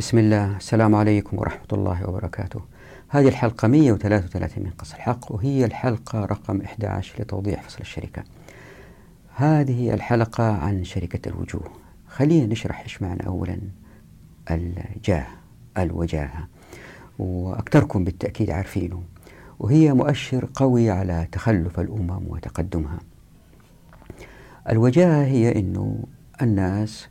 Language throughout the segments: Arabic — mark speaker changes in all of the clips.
Speaker 1: بسم الله. السلام عليكم ورحمة الله وبركاته. هذه الحلقة 133 من قص الحق وهي الحلقة رقم 11 لتوضيح فصل الشركة. هذه الحلقة عن شركة الوجوه. خلينا نشرح إيش معنى أولا الجاه الوجاهة. وأكثركم بالتأكيد عارفينه. وهي مؤشر قوي على تخلف الأمم وتقدمها. الوجاهة هي أنه الناس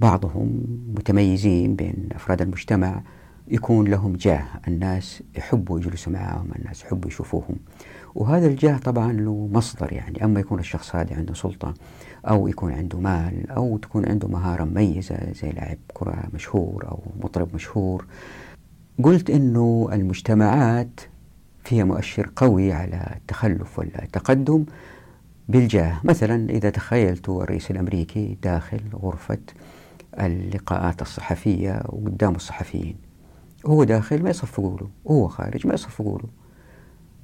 Speaker 1: بعضهم متميزين بين أفراد المجتمع يكون لهم جاه الناس يحبوا يجلسوا معهم الناس يحبوا يشوفوهم. وهذا الجاه طبعا له مصدر يعني أما يكون الشخص هذا عنده سلطة أو يكون عنده مال أو تكون عنده مهارة مميزة زي لاعب كرة مشهور أو مطرب مشهور. قلت أنه المجتمعات فيها مؤشر قوي على التخلف والتقدم بالجاه. مثلا إذا تخيلت الرئيس الأمريكي داخل غرفة اللقاءات الصحفية وقدام الصحفيين. هو داخل ما يصفقوا له وهو خارج ما يصفقوا له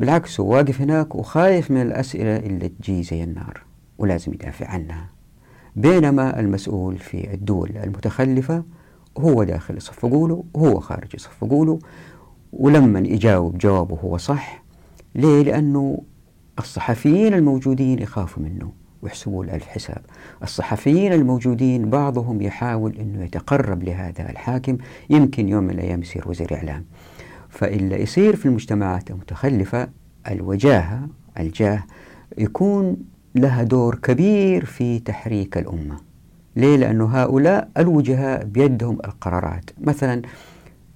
Speaker 1: بالعكس هو واقف هناك وخايف من الأسئلة اللي تجي زي النار ولازم يدافع عنها. بينما المسؤول في الدول المتخلفة هو داخل يصفقوا له وهو خارج يصفقوا له ولما يجاوب جوابه هو صح ليه؟ لأنه الصحفيين الموجودين يخافوا منه. ويحسبوا الألف حساب الصحفيين الموجودين بعضهم يحاول أنه يتقرب لهذا الحاكم يمكن يوم من الأيام يصير وزير إعلام. فإلا يصير في المجتمعات المتخلفة الوجاهة الجاه يكون لها دور كبير في تحريك الأمة. ليه؟ لأنه هؤلاء الوجهاء بيدهم القرارات. مثلا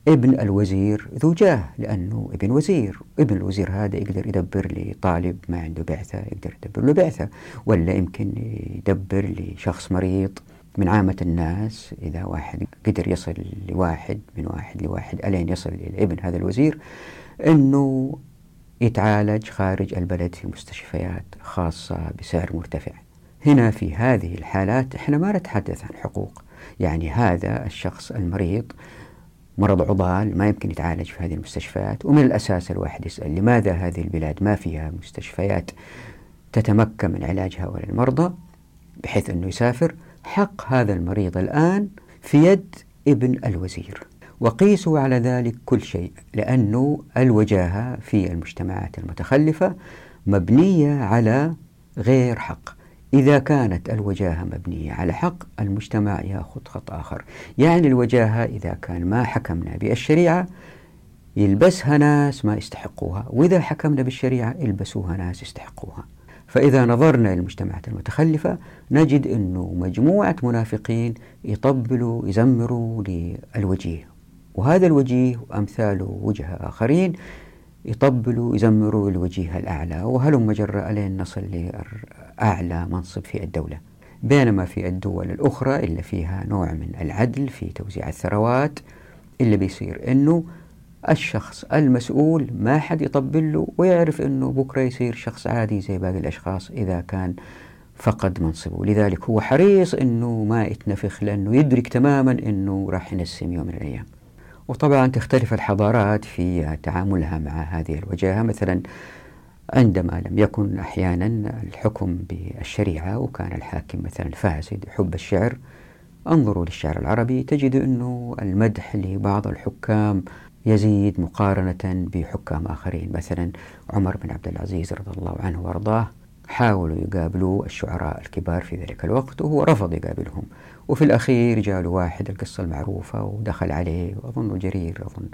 Speaker 1: ابن الوزير ذو جاه لأنه ابن وزير. ابن الوزير هذا يقدر يدبر لطالب ما عنده بعثة يقدر يدبر له بعثة. ولا يمكن يدبر لشخص مريض. من عامة الناس إذا واحد قدر يصل لواحد من واحد لواحد ألين يصل إلى ابن هذا الوزير أنه يتعالج خارج البلد في مستشفيات خاصة بسعر مرتفع. هنا في هذه الحالات إحنا ما نتحدث عن حقوق. يعني هذا الشخص المريض مرض عضال ما يمكن يتعالج في هذه المستشفيات ومن الأساس الواحد يسأل لماذا هذه البلاد ما فيها مستشفيات تتمكن من علاج هؤلاء المرضى بحيث أنه يسافر حق هذا المريض الآن في يد ابن الوزير. وقيسوا على ذلك كل شيء لأنه الوجاهة في المجتمعات المتخلفة مبنية على غير حق. إذا كانت الوجاهة مبنية على حق المجتمع يأخذ خط آخر. يعني الوجاهة إذا كان ما حكمنا بالشريعة يلبسها ناس ما يستحقوها وإذا حكمنا بالشريعة يلبسوها ناس يستحقوها. فإذا نظرنا للمجتمعات المتخلفة نجد أنه مجموعة منافقين يطبلوا يزمروا للوجيه. وهذا الوجيه وأمثاله وجه آخرين يطبلوا يزمروا الوجيه الأعلى. وهلم جرى ألين نصل لأعلى منصب في الدولة بينما في الدول الأخرى اللي فيها نوع من العدل في توزيع الثروات اللي بيصير أنه الشخص المسؤول ما حد يطبل له ويعرف أنه بكرة يصير شخص عادي زي باقي الأشخاص إذا كان فقد منصبه. لذلك هو حريص أنه ما يتنفخ لأنه يدرك تماما أنه راح ينسم يوم من الأيام. وطبعا تختلف الحضارات في تعاملها مع هذه الوجاهة. مثلا عندما لم يكن أحيانا الحكم بالشريعة وكان الحاكم مثلا فاسد يحب الشعر انظروا للشعر العربي تجد أنه المدح لبعض الحكام يزيد مقارنة بحكام آخرين. مثلا عمر بن عبد العزيز رضي الله عنه وأرضاه حاولوا يقابلوا الشعراء الكبار في ذلك الوقت وهو رفض يقابلهم. وفي الأخير جاء له واحد القصة المعروفة ودخل عليه وأظن جرير أظن.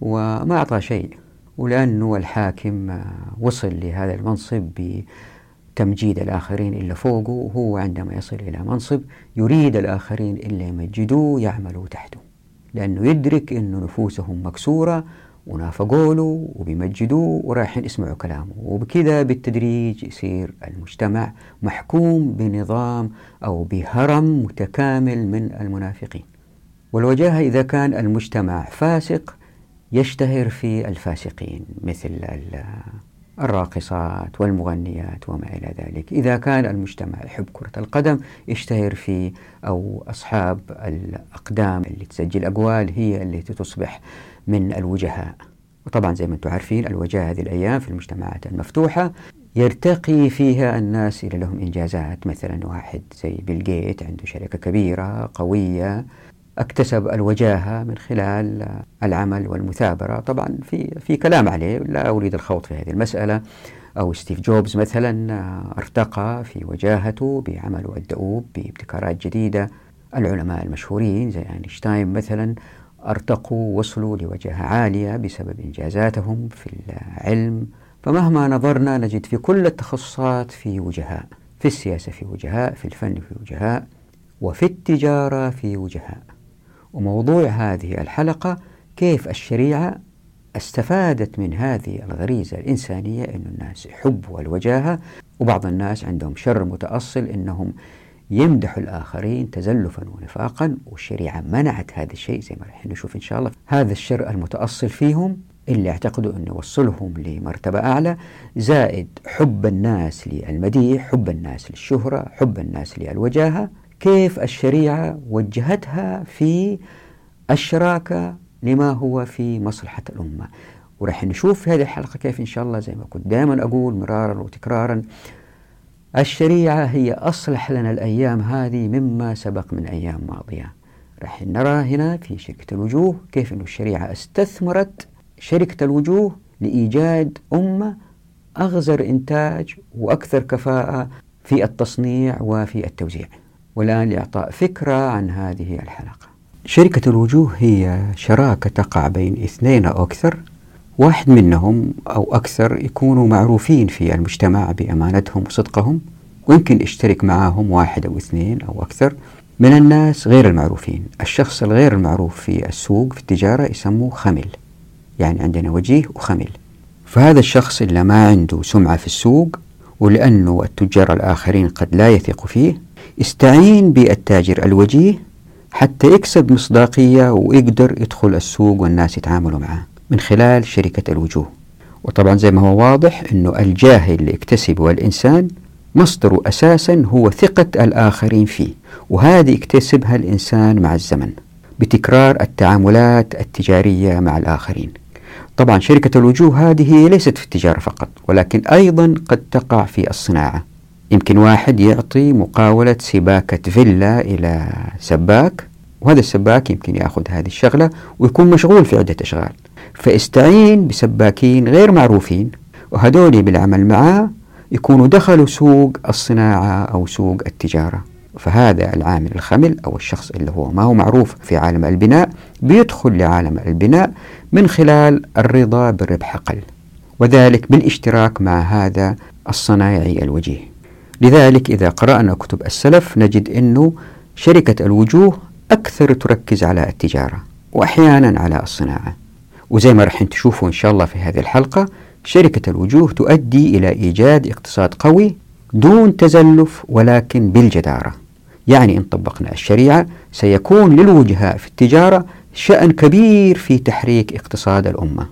Speaker 1: وما أعطى شيء. ولأنه الحاكم وصل لهذا المنصب بتمجيد الآخرين إلا فوقه وهو عندما يصل إلى منصب يريد الآخرين إلا يمجدوه يعملوا تحته لأنه يدرك أن نفوسهم مكسورة ونافقوا له وبيمجدوه ورايحين يسمعوا كلامه وبكذا بالتدريج يصير المجتمع محكوم بنظام أو بهرم متكامل من المنافقين. والوجاهة إذا كان المجتمع فاسق يشتهر في الفاسقين مثل الراقصات والمغنيات وما إلى ذلك. إذا كان المجتمع يحب كرة القدم يشتهر في أو أصحاب الأقدام اللي تسجل أقوال هي التي تصبح من الوجهاء. وطبعا زي ما أنتم عارفين الوجاهة هذه الأيام في المجتمعات المفتوحة يرتقي فيها الناس إلى لهم إنجازات. مثلا واحد زي بيل جيت عنده شركة كبيرة قوية اكتسب الوجاهة من خلال العمل والمثابرة. طبعا في في كلام عليه لا أريد الخوض في هذه المسألة. أو ستيف جوبز مثلا ارتقى في وجاهته بعمله الدؤوب بابتكارات جديدة. العلماء المشهورين زي أينشتاين مثلا ارتقوا وصلوا لوجاهة عالية بسبب إنجازاتهم في العلم. فمهما نظرنا نجد في كل التخصصات في وجهاء في السياسة في وجهاء في الفن في وجهاء وفي التجارة في وجهاء. وموضوع هذه الحلقة كيف الشريعة استفادت من هذه الغريزة الإنسانية أن الناس يحبوا الوجاهة وبعض الناس عندهم شر متأصل أنهم يمدحوا الآخرين تزلفا ونفاقا والشريعة منعت هذا الشيء زي ما راح نشوف إن شاء الله. هذا الشر المتأصل فيهم اللي اعتقدوا أنه يوصلهم لمرتبة أعلى زائد حب الناس للمديح حب الناس للشهرة حب الناس للوجاهة. كيف الشريعة وجهتها في الشراكة لما هو في مصلحة الأمة. ورح نشوف في هذه الحلقة كيف إن شاء الله زي ما كنت دائما أقول مرارا وتكرارا. الشريعة هي أصلح لنا الأيام هذه مما سبق من أيام ماضية. راح نرى هنا في شركة الوجوه كيف أن الشريعة استثمرت شركة الوجوه لإيجاد أمة أغزر إنتاج وأكثر كفاءة في التصنيع وفي التوزيع. والآن لإعطاء فكرة عن هذه الحلقة. شركة الوجوه هي شراكة تقع بين اثنين أو أكثر. واحد منهم أو أكثر يكونوا معروفين في المجتمع بأمانتهم وصدقهم. ويمكن يشترك معهم واحد أو اثنين أو أكثر من الناس غير المعروفين. الشخص الغير المعروف في السوق في التجارة يسموه خمل يعني عندنا وجيه وخمل فهذا الشخص اللي ما عنده سمعة في السوق ولأنه التجار الآخرين قد لا يثقوا فيه استعين بالتاجر الوجيه حتى يكسب مصداقية ويقدر يدخل السوق والناس يتعاملوا معه من خلال شركة الوجوه. وطبعا زي ما هو واضح أنه الجاه اللي يكتسبه الإنسان مصدره أساسا هو ثقة الآخرين فيه وهذه يكتسبها الإنسان مع الزمن بتكرار التعاملات التجارية مع الآخرين. طبعا شركة الوجوه هذه ليست في التجارة فقط ولكن أيضا قد تقع في الصناعة. يمكن واحد يعطي مقاولة سباكة فيلا إلى سباك وهذا السباك يمكن يأخذ هذه الشغلة ويكون مشغول في عدة أشغال. فاستعين بسباكين غير معروفين وهذول بالعمل معاه يكونوا دخلوا سوق الصناعة أو سوق التجارة. فهذا العامل الخمل أو الشخص اللي هو ما هو معروف في عالم البناء بيدخل لعالم البناء من خلال الرضا بالربح أقل وذلك بالاشتراك مع هذا الصنايعي الوجيه. لذلك إذا قرأنا كتب السلف نجد أنه شركة الوجوه أكثر تركز على التجارة وأحيانا على الصناعة. وزي ما راح تشوفوا إن شاء الله في هذه الحلقة شركة الوجوه تؤدي إلى إيجاد اقتصاد قوي دون تزلف ولكن بالجدارة. يعني إن طبقنا الشريعة سيكون للوجهاء في التجارة شأن كبير في تحريك اقتصاد الأمة.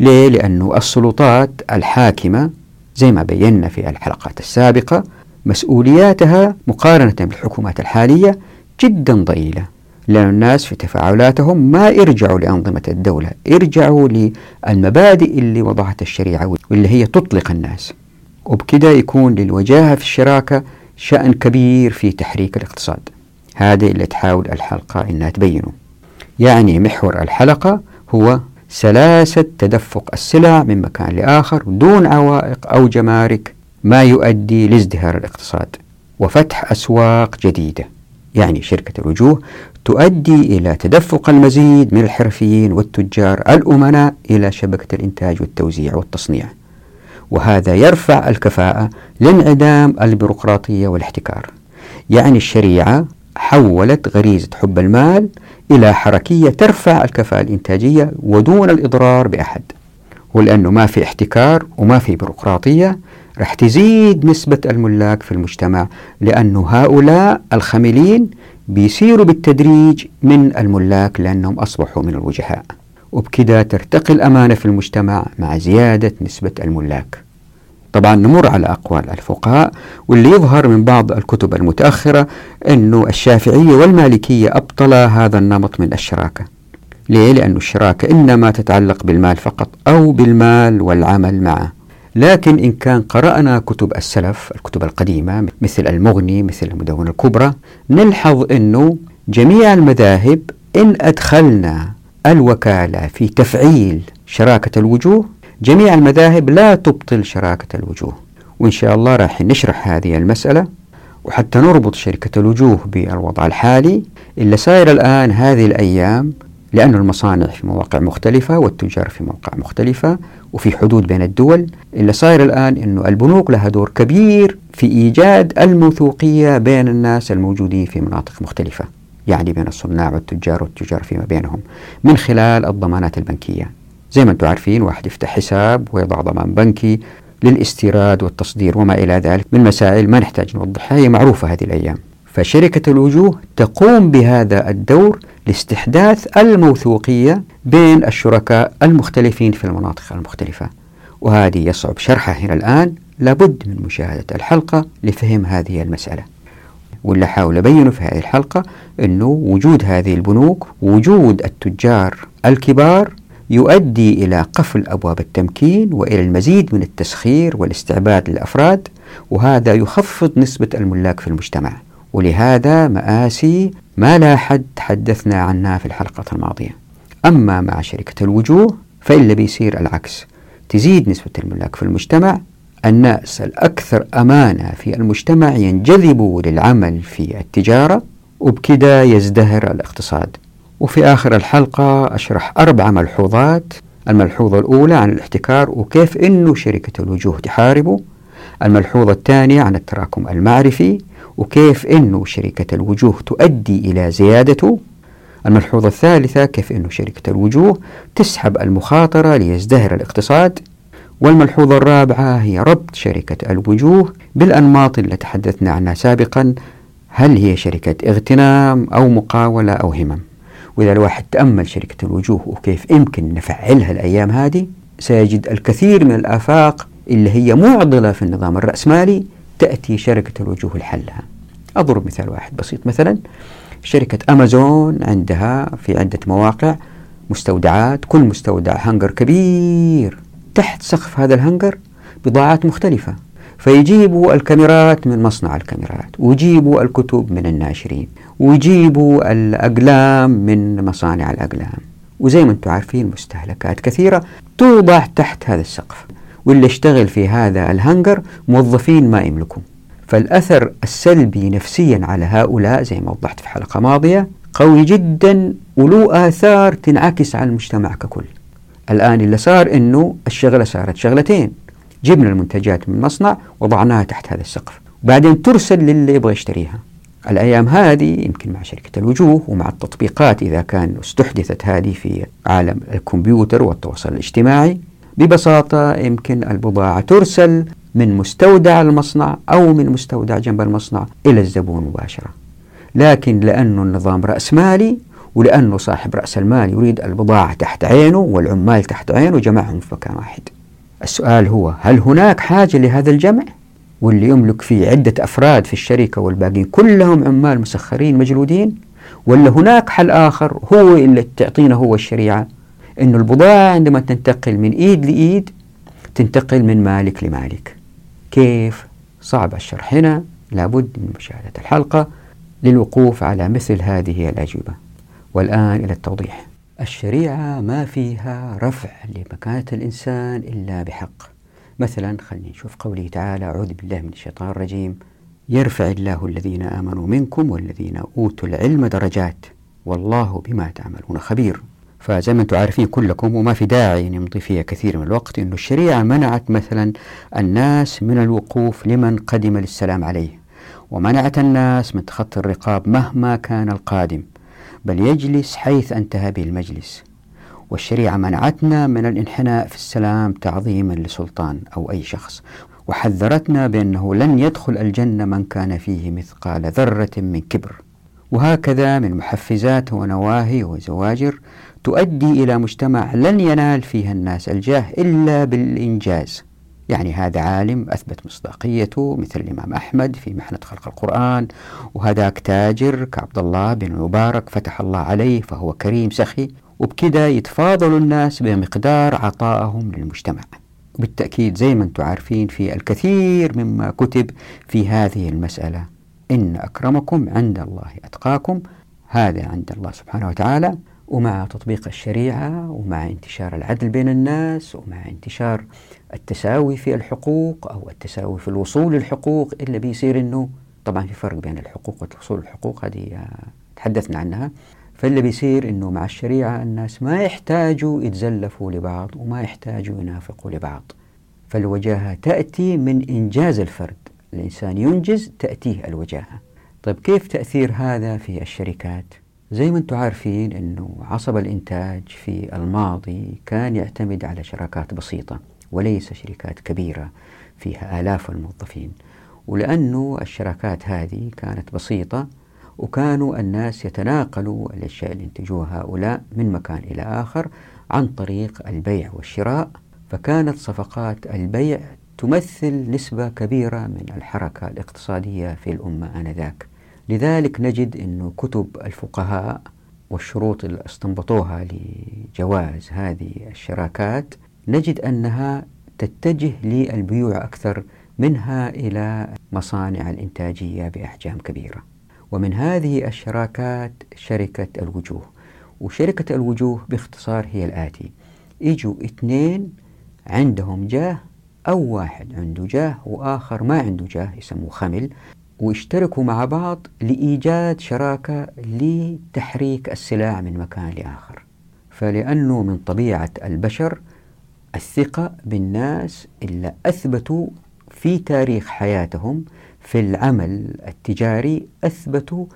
Speaker 1: ليه؟ لأنه السلطات الحاكمة زي ما بينا في الحلقات السابقة مسؤولياتها مقارنة بالحكومات الحالية جدا ضئيلة لأن الناس في تفاعلاتهم ما يرجعوا لأنظمة الدولة يرجعوا للمبادئ اللي وضعتها الشريعة واللي هي تطلق الناس. وبكده يكون للوجاهة في الشراكة شأن كبير في تحريك الاقتصاد. هذا اللي تحاول الحلقة إنها تبينه. يعني محور الحلقة هو سلاسة تدفق السلع من مكان لآخر دون عوائق أو جمارك ما يؤدي لازدهار الاقتصاد وفتح أسواق جديدة. يعني شركة الوجوه تؤدي إلى تدفق المزيد من الحرفيين والتجار الأمناء إلى شبكة الإنتاج والتوزيع والتصنيع. وهذا يرفع الكفاءة لانعدام البيروقراطية والاحتكار. يعني الشريعة حولت غريزة حب المال إلى حركية ترفع الكفاءة الإنتاجية ودون الإضرار بأحد. ولأنه ما في احتكار وما في بيروقراطية رح تزيد نسبة الملاك في المجتمع لأنه هؤلاء الخملين بيصيروا بالتدريج من الملاك لأنهم أصبحوا من الوجهاء. وبكذا ترتقي الأمانة في المجتمع مع زيادة نسبة الملاك. طبعا نمر على أقوال الفقهاء واللي يظهر من بعض الكتب المتأخرة أنه الشافعية والمالكية أبطلا هذا النمط من الشراكة. ليه؟ لأن الشراكة إنما تتعلق بالمال فقط أو بالمال والعمل معه. لكن إن كان قرأنا كتب السلف الكتب القديمة مثل المغني مثل المدونة الكبرى نلحظ أنه جميع المذاهب إن أدخلنا الوكالة في تفعيل شراكة الوجوه جميع المذاهب لا تبطل شراكة الوجوه. وإن شاء الله راح نشرح هذه المسألة وحتى نربط شركة الوجوه بالوضع الحالي. اللي صاير الآن هذه الأيام لأن المصانع في مواقع مختلفة والتجار في مواقع مختلفة وفي حدود بين الدول. اللي صاير الآن أنه البنوك لها دور كبير في إيجاد الموثوقية بين الناس الموجودين في مناطق مختلفة يعني بين الصناع والتجار والتجار فيما بينهم من خلال الضمانات البنكية. زي ما أنتم عارفين واحد يفتح حساب ويضع ضمان بنكي للاستيراد والتصدير وما إلى ذلك من مسائل ما نحتاج نوضحها هي معروفة هذه الأيام. فشركة الوجوه تقوم بهذا الدور لاستحداث الموثوقية بين الشركاء المختلفين في المناطق المختلفة. وهذه يصعب شرحها هنا الآن. لابد من مشاهدة الحلقة لفهم هذه المسألة. واللي حاول أبينه في هذه الحلقة أنه وجود هذه البنوك وجود التجار الكبار يؤدي إلى قفل أبواب التمكين وإلى المزيد من التسخير والاستعباد للأفراد وهذا يخفض نسبة الملاك في المجتمع. ولهذا مآسي ما لا حد تحدثنا عنها في الحلقة الماضية. أما مع شركة الوجوه فإلا بيصير العكس. تزيد نسبة الملاك في المجتمع الناس الأكثر أمانة في المجتمع ينجذبوا للعمل في التجارة وبكذا يزدهر الاقتصاد. وفي آخر الحلقة أشرح أربع ملحوظات. الملحوظة الأولى عن الاحتكار وكيف أنه شركة الوجوه تحاربه. الملحوظة الثانية عن التراكم المعرفي. وكيف أنه شركة الوجوه تؤدي إلى زيادته؟ الملحوظة الثالثة كيف أنه شركة الوجوه تسحب المخاطرة ليزدهر الاقتصاد؟ والملحوظة الرابعة هي ربط شركة الوجوه بالأنماط اللي تحدثنا عنها سابقا. هل هي شركة اغتنام أو مقاولة أو همم؟ وإذا الواحد تأمل شركة الوجوه وكيف يمكن نفعلها الأيام هذه سيجد الكثير من الآفاق اللي هي معضلة في النظام الرأسمالي تأتي شركة الوجوه لحلها أضرب مثال واحد بسيط. مثلا شركة أمازون عندها في عدة مواقع مستودعات كل مستودع هنجر كبير تحت سقف هذا الهنجر بضاعات مختلفة. فيجيبوا الكاميرات من مصنع الكاميرات ويجيبوا الكتب من الناشرين ويجيبوا الأقلام من مصانع الأقلام. وزي ما أنتم عارفين مستهلكات كثيرة توضع تحت هذا السقف. واللي يشتغل في هذا الهنجر موظفين ما يملكوا فالأثر السلبي نفسيا على هؤلاء زي ما وضحت في حلقة ماضية قوي جدا وله آثار تنعكس على المجتمع ككل. الآن اللي صار أنه الشغلة صارت شغلتين. جبنا المنتجات من المصنع وضعناها تحت هذا السقف. وبعدين ترسل للي يبغى يشتريها. الأيام هذه يمكن مع شركة الوجوه ومع التطبيقات إذا كان استحدثت هذه في عالم الكمبيوتر والتواصل الاجتماعي ببساطة يمكن البضاعة ترسل من مستودع المصنع أو من مستودع جنب المصنع إلى الزبون مباشرة. لكن لأنه النظام رأسمالي ولأنه صاحب رأس المال يريد البضاعة تحت عينه والعمال تحت عينه جمعهم في مكان واحد. السؤال هو هل هناك حاجة لهذا الجمع؟ واللي يملك فيه عدة أفراد في الشركة والباقيين كلهم عمال مسخرين مجلودين؟ ولا هناك حل آخر هو اللي تعطينا هو الشريعة؟ أن البضاعة عندما تنتقل من إيد لإيد تنتقل من مالك لمالك. كيف؟ صعب الشرح هنا. لابد من مشاهدة الحلقة للوقوف على مثل هذه الأجوبة. والآن إلى التوضيح. الشريعة ما فيها رفع لمكانة الإنسان إلا بحق. مثلا خلينا نشوف قوله تعالى أعوذ بالله من الشيطان الرجيم. يرفع الله الذين آمنوا منكم والذين أوتوا العلم درجات. والله بما تعملون خبير. فزي ما أنتم عارفين كلكم وما في داعي نمضي فيها كثير من الوقت إنه الشريعة منعت مثلا الناس من الوقوف لمن قدم للسلام عليه ومنعت الناس من تخطي الرقاب مهما كان القادم بل يجلس حيث انتهى به المجلس. والشريعة منعتنا من الانحناء في السلام تعظيما لسلطان أو أي شخص وحذرتنا بأنه لن يدخل الجنة من كان فيه مثقال ذرة من كبر. وهكذا من محفزات ونواهي وزواجر تؤدي إلى مجتمع لن ينال فيها الناس الجاه إلا بالإنجاز. يعني هذا عالم أثبت مصداقيته مثل الإمام أحمد في محنة خلق القرآن وهذاك تاجر كعبد الله بن مبارك فتح الله عليه فهو كريم سخي وبكذا يتفاضل الناس بمقدار عطائهم للمجتمع. وبالتأكيد زي ما أنتم عارفين في الكثير مما كتب في هذه المسألة. إن أكرمكم عند الله أتقاكم هذا عند الله سبحانه وتعالى. ومع تطبيق الشريعة ومع انتشار العدل بين الناس ومع انتشار التساوي في الحقوق أو التساوي في الوصول للحقوق إلا بيصير أنه طبعا في فرق بين الحقوق والوصول للحقوق هذه تحدثنا عنها. فاللي بيصير إنه مع الشريعة الناس ما يحتاجوا يتزلفوا لبعض وما يحتاجوا ينافقوا لبعض. فالوجاهة تأتي من إنجاز الفرد. الإنسان ينجز تأتيه الوجاهة. طيب كيف تأثير هذا في الشركات؟ زي ما أنتم عارفين انه عصب الإنتاج في الماضي كان يعتمد على شراكات بسيطة وليس شركات كبيرة فيها آلاف الموظفين. ولأنه الشراكات هذه كانت بسيطة وكانوا الناس يتناقلوا الأشياء اللي ينتجوها هؤلاء من مكان إلى آخر عن طريق البيع والشراء فكانت صفقات البيع تمثل نسبة كبيرة من الحركة الاقتصادية في الأمة آنذاك. لذلك نجد أن كتب الفقهاء والشروط اللي استنبطوها لجواز هذه الشراكات نجد أنها تتجه للبيوع أكثر منها إلى مصانع الإنتاجية بأحجام كبيرة. ومن هذه الشراكات شركة الوجوه. وشركة الوجوه باختصار هي الآتي. يجوا اثنين عندهم جاه أو واحد عنده جاه وآخر ما عنده جاه يسموه خمل. واشتركوا مع بعض لإيجاد شراكة لتحريك السلاح من مكان لآخر. فلأنه من طبيعة البشر الثقة بالناس إلا أثبتوا في تاريخ حياتهم في العمل التجاري أثبتوا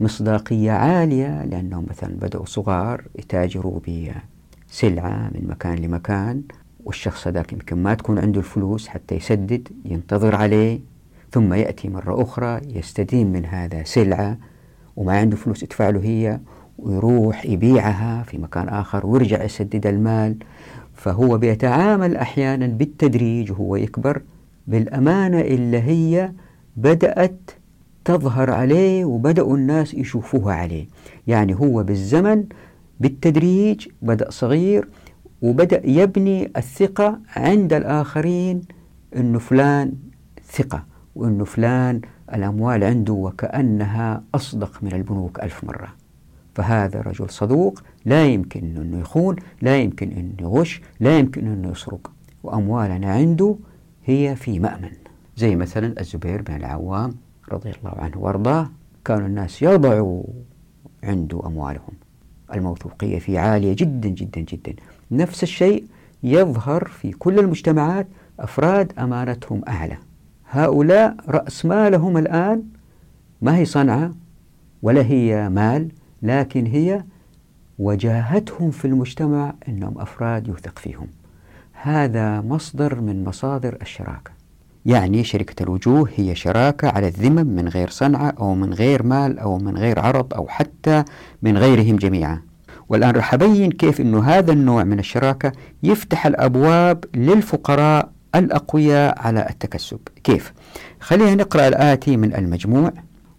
Speaker 1: مصداقية عالية لأنهم مثلا بدأوا صغار يتاجروا بسلعة من مكان لمكان والشخص هذاك يمكن ما تكون عنده الفلوس حتى يسدد ينتظر عليه ثم يأتي مرة أخرى يستدين من هذا سلعة وما عنده فلوس يدفع له هي ويروح يبيعها في مكان آخر ويرجع يسدد المال. فهو بيتعامل أحيانا بالتدريج وهو يكبر بالأمانة اللي هي بدأت تظهر عليه وبدأوا الناس يشوفوها عليه. يعني هو بالزمن بالتدريج بدأ صغير وبدأ يبني الثقة عند الآخرين أنه فلان ثقة. وأنه فلان الأموال عنده وكأنها أصدق من البنوك ألف مرة. فهذا رجل صدوق لا يمكن أنه يخون لا يمكن أنه يغش لا يمكن أنه يسرق. وأموالنا عنده هي في مأمن. زي مثلا الزبير بن العوام رضي الله عنه وأرضاه كانوا الناس يضعوا عنده أموالهم. الموثوقية فيه عالية جدا جدا جدا. نفس الشيء يظهر في كل المجتمعات أفراد أمانتهم أعلى. هؤلاء رأس مالهم الآن ما هي صنعة ولا هي مال لكن هي وجاهتهم في المجتمع أنهم أفراد يوثق فيهم. هذا مصدر من مصادر الشراكة. يعني شركة الوجوه هي شراكة على الذمم من غير صنعة أو من غير مال أو من غير عرض أو حتى من غيرهم جميعا. والآن راح أبين كيف أنه هذا النوع من الشراكة يفتح الأبواب للفقراء الأقوياء على التكسب. كيف؟ خلينا نقرأ الآتي من المجموع.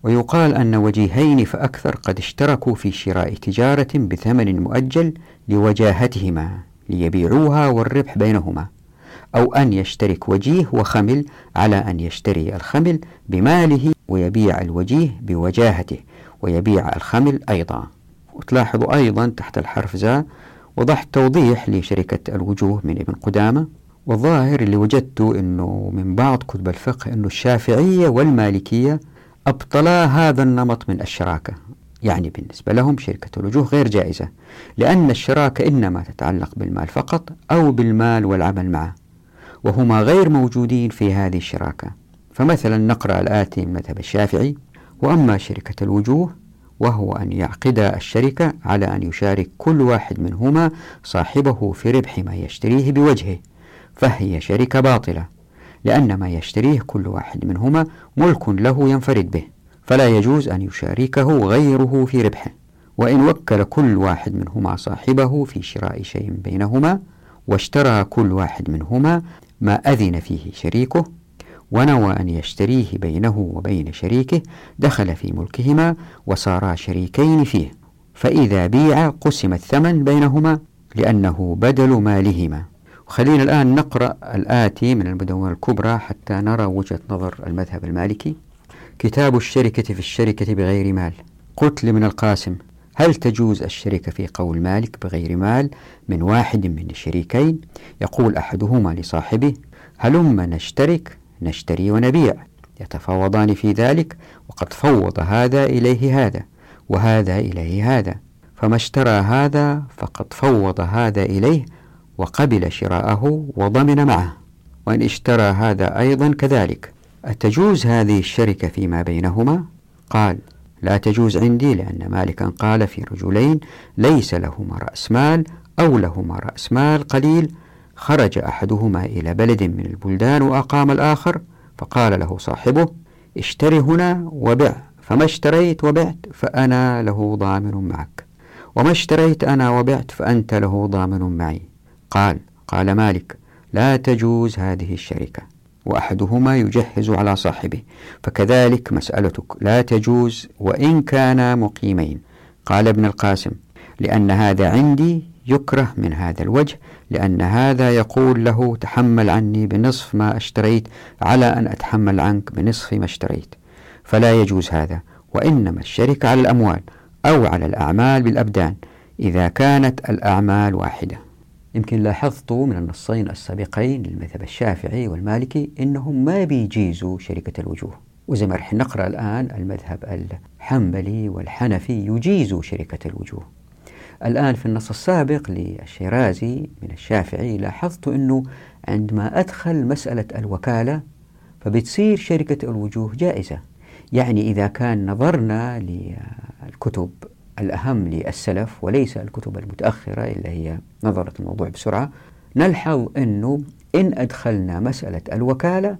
Speaker 1: ويقال أن وجيهين فأكثر قد اشتركوا في شراء تجارة بثمن مؤجل لوجاهتهما ليبيعوها والربح بينهما أو أن يشترك وجيه وخمل على أن يشتري الخمل بماله ويبيع الوجيه بوجاهته ويبيع الخمل أيضا. وتلاحظوا أيضا تحت الحرف زا وضحت توضيح لشركة الوجوه من ابن قدامة. والظاهر اللي وجدته أنه من بعض كتب الفقه أنه الشافعية والمالكية أبطلا هذا النمط من الشراكة. يعني بالنسبة لهم شركة الوجوه غير جائزة لأن الشراكة إنما تتعلق بالمال فقط أو بالمال والعمل معه وهما غير موجودين في هذه الشراكة. فمثلا نقرأ الآتي من مذهب الشافعي وأما شركة الوجوه وهو أن يعقد الشركة على أن يشارك كل واحد منهما صاحبه في ربح ما يشتريه بوجهه. فهي شركة باطلة لأن ما يشتريه كل واحد منهما ملك له ينفرد به فلا يجوز أن يشاركه غيره في ربحه. وإن وكل كل واحد منهما صاحبه في شراء شيء بينهما واشترى كل واحد منهما ما أذن فيه شريكه ونوى أن يشتريه بينه وبين شريكه دخل في ملكهما وصارا شريكين فيه فإذا بيع قسم الثمن بينهما لأنه بدل مالهما. خلينا الآن نقرأ الآتي من المدونة الكبرى حتى نرى وجهة نظر المذهب المالكي. كتاب الشركة في الشركة بغير مال. قتل من القاسم هل تجوز الشركة في قول مالك بغير مال من واحد من الشريكين؟ يقول أحدهما لصاحبه هلم نشترك نشتري ونبيع. يتفاوضان في ذلك وقد فوض هذا إليه هذا وهذا إليه هذا. فما اشترى هذا فقد فوض هذا إليه وقبل شراءه وضمن معه. وإن اشترى هذا أيضا كذلك. أتجوز هذه الشركة فيما بينهما؟ قال لا تجوز عندي لأن مالكا قال في رجلين ليس لهما رأس مال أو لهما رأس مال قليل. خرج أحدهما إلى بلد من البلدان وأقام الآخر فقال له صاحبه اشتري هنا وبع. فما اشتريت وبعت فأنا له ضامن معك. وما اشتريت أنا وبعت فأنت له ضامن معي. قال قال مالك لا تجوز هذه الشركة وأحدهما يجهز على صاحبه فكذلك مسألتك لا تجوز وإن كانا مقيمين. قال ابن القاسم لأن هذا عندي يكره من هذا الوجه لأن هذا يقول له تحمل عني بنصف ما اشتريت على أن أتحمل عنك بنصف ما اشتريت. فلا يجوز هذا وإنما الشركة على الأموال أو على الأعمال بالأبدان إذا كانت الأعمال واحدة. يمكن لاحظتوا من النصين السابقين للمذهب الشافعي والمالكي إنهم ما بيجيزوا شركة الوجوه. وزي ما رح نقرأ الآن المذهب الحنبلي والحنفي يجيزوا شركة الوجوه. الآن في النص السابق للشيرازي من الشافعي لاحظت أنه عندما أدخل مسألة الوكالة فبتصير شركة الوجوه جائزة. يعني إذا كان نظرنا للكتب الأهم للسلف وليس الكتب المتأخرة اللي هي نظرت الموضوع بسرعة. نلحظ أنه إن أدخلنا مسألة الوكالة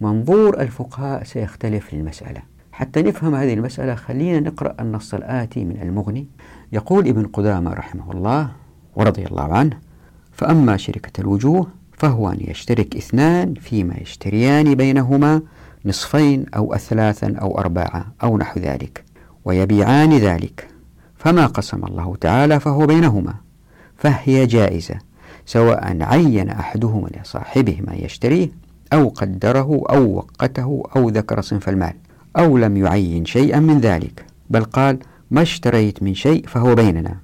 Speaker 1: منظور الفقهاء سيختلف للمسألة. حتى نفهم هذه المسألة خلينا نقرأ النص الآتي من المغني. يقول ابن قدامة رحمه الله ورضي الله عنه فأما شركة الوجوه فهو أن يشترك اثنان فيما يشتريان بينهما نصفين أو أثلاثا أو أربعة أو نحو ذلك ويبيعان ذلك. فما قسم الله تعالى فهو بينهما فهي جائزة سواء عين أحدهما لصاحبه ما يشتريه أو قدره أو وقته أو ذكر صنف المال أو لم يعين شيئا من ذلك بل قال ما اشتريت من شيء فهو بيننا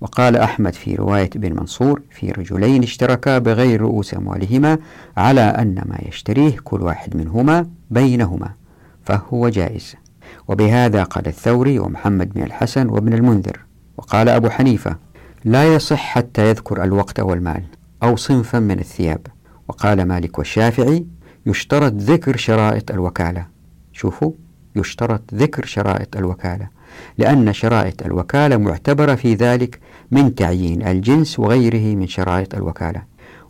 Speaker 1: وقال أحمد في رواية ابن منصور في رجلين اشتركا بغير رؤوس أموالهما على أن ما يشتريه كل واحد منهما بينهما فهو جائز وبهذا قال الثوري ومحمد بن الحسن وابن المنذر. وقال أبو حنيفة لا يصح حتى يذكر الوقت والمال أو صنفا من الثياب. وقال مالك والشافعي يشترط ذكر شرائط الوكالة. شوفوا يشترط ذكر شرائط الوكالة لأن شرائط الوكالة معتبرة في ذلك من تعيين الجنس وغيره من شرائط الوكالة.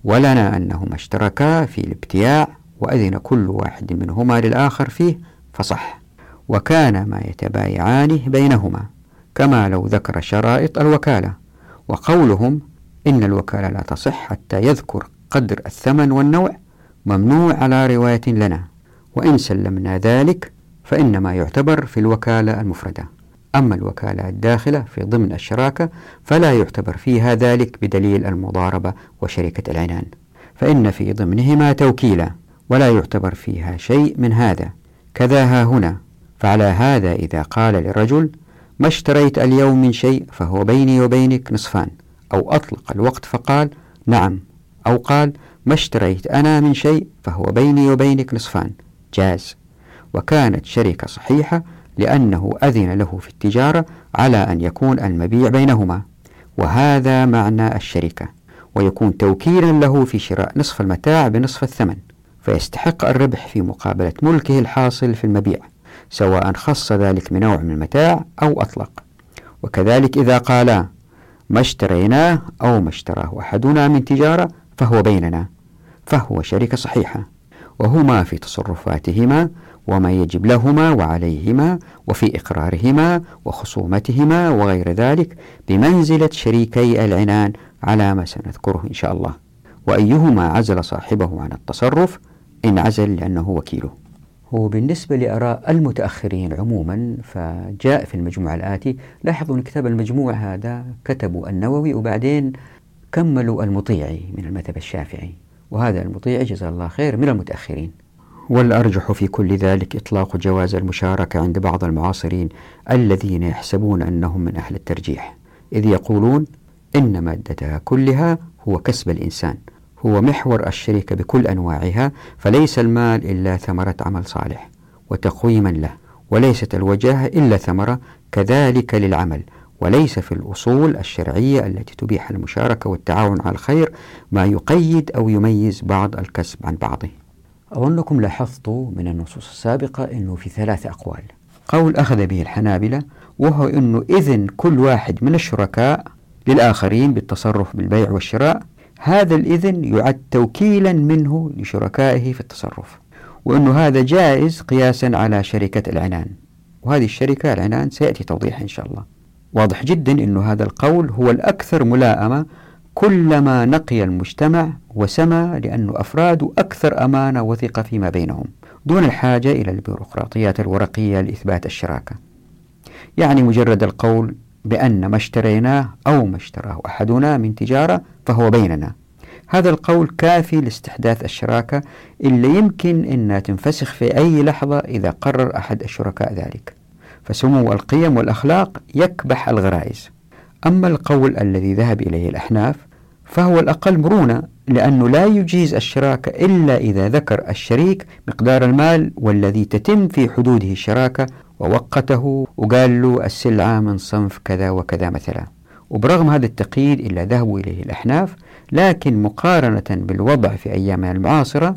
Speaker 1: ولنا أنهما اشتركا في الابتياع وأذن كل واحد منهما للآخر فيه فصح. وكان ما يتبايعانه بينهما كما لو ذكر شرائط الوكالة. وقولهم إن الوكالة لا تصح حتى يذكر قدر الثمن والنوع ممنوع على رواية لنا. وإن سلمنا ذلك فإنما يعتبر في الوكالة المفردة. أما الوكالة الداخلة في ضمن الشراكة فلا يعتبر فيها ذلك بدليل المضاربة وشركة العنان. فإن في ضمنهما توكيلا ولا يعتبر فيها شيء من هذا. كذا ها هنا. فعلى هذا إذا قال لرجل ما اشتريت اليوم من شيء فهو بيني وبينك نصفان أو أطلق الوقت فقال نعم. أو قال ما اشتريت أنا من شيء فهو بيني وبينك نصفان. جاز. وكانت شركة صحيحة لأنه أذن له في التجارة على أن يكون المبيع بينهما. وهذا معنى الشركة. ويكون توكيلا له في شراء نصف المتاع بنصف الثمن. فيستحق الربح في مقابلة ملكه الحاصل في المبيع. سواء خص ذلك بنوع من المتاع أو أطلق. وكذلك إذا قالا ما اشتريناه أو ما اشتراه أحدنا من تجارة فهو بيننا فهو شركة صحيحة. وهما في تصرفاتهما وما يجب لهما وعليهما وفي إقرارهما وخصومتهما وغير ذلك بمنزلة شريكي العنان على ما سنذكره إن شاء الله. وأيهما عزل صاحبه عن التصرف؟ إن عزل لأنه وكيله. وبالنسبة لآراء المتأخرين عموما فجاء في المجموع الآتي لاحظوا أن كتاب المجموع هذا كتبوا النووي وبعدين كملوا المطيعي من المذهب الشافعي. وهذا المطيعي جزاه الله خير من المتأخرين. والأرجح في كل ذلك إطلاق جواز المشاركة عند بعض المعاصرين الذين يحسبون أنهم من أهل الترجيح إذ يقولون إن مادتها كلها هو كسب الإنسان. هو محور الشركة بكل أنواعها فليس المال إلا ثمرة عمل صالح وتقويما له وليست الوجاهة إلا ثمرة كذلك للعمل وليس في الأصول الشرعية التي تبيح المشاركة والتعاون على الخير ما يقيد أو يميز بعض الكسب عن بعضه. أظنكم لاحظتوا من النصوص السابقة أنه في ثلاث أقوال. قول أخذ به الحنابلة وهو أنه إذن كل واحد من الشركاء للآخرين بالتصرف بالبيع والشراء هذا الإذن يعد توكيلا منه لشركائه في التصرف وأنه هذا جائز قياسا على شركة العنان. وهذه الشركة العنان سيأتي توضيح إن شاء الله. واضح جدا أن هذا القول هو الأكثر ملائمة كلما نقي المجتمع وسمى لأن أفراده أكثر أمانة وثقة فيما بينهم دون الحاجة إلى البيروقراطيات الورقية لإثبات الشراكة. يعني مجرد القول بأن ما اشتريناه أو ما اشتراه أحدنا من تجارة فهو بيننا. هذا القول كافي لاستحداث الشراكة اللي يمكن أنها تنفسخ في أي لحظة إذا قرر أحد الشركاء ذلك. فسمو القيم والأخلاق يكبح الغرائز. أما القول الذي ذهب إليه الأحناف فهو الأقل مرونة لأنه لا يجيز الشراكة إلا إذا ذكر الشريك مقدار المال والذي تتم في حدوده الشراكة ووقته وقال له السلعة من صنف كذا وكذا مثلا. وبرغم هذا التقييد إلا ذهبوا إليه الأحناف لكن مقارنة بالوضع في أيامنا المعاصرة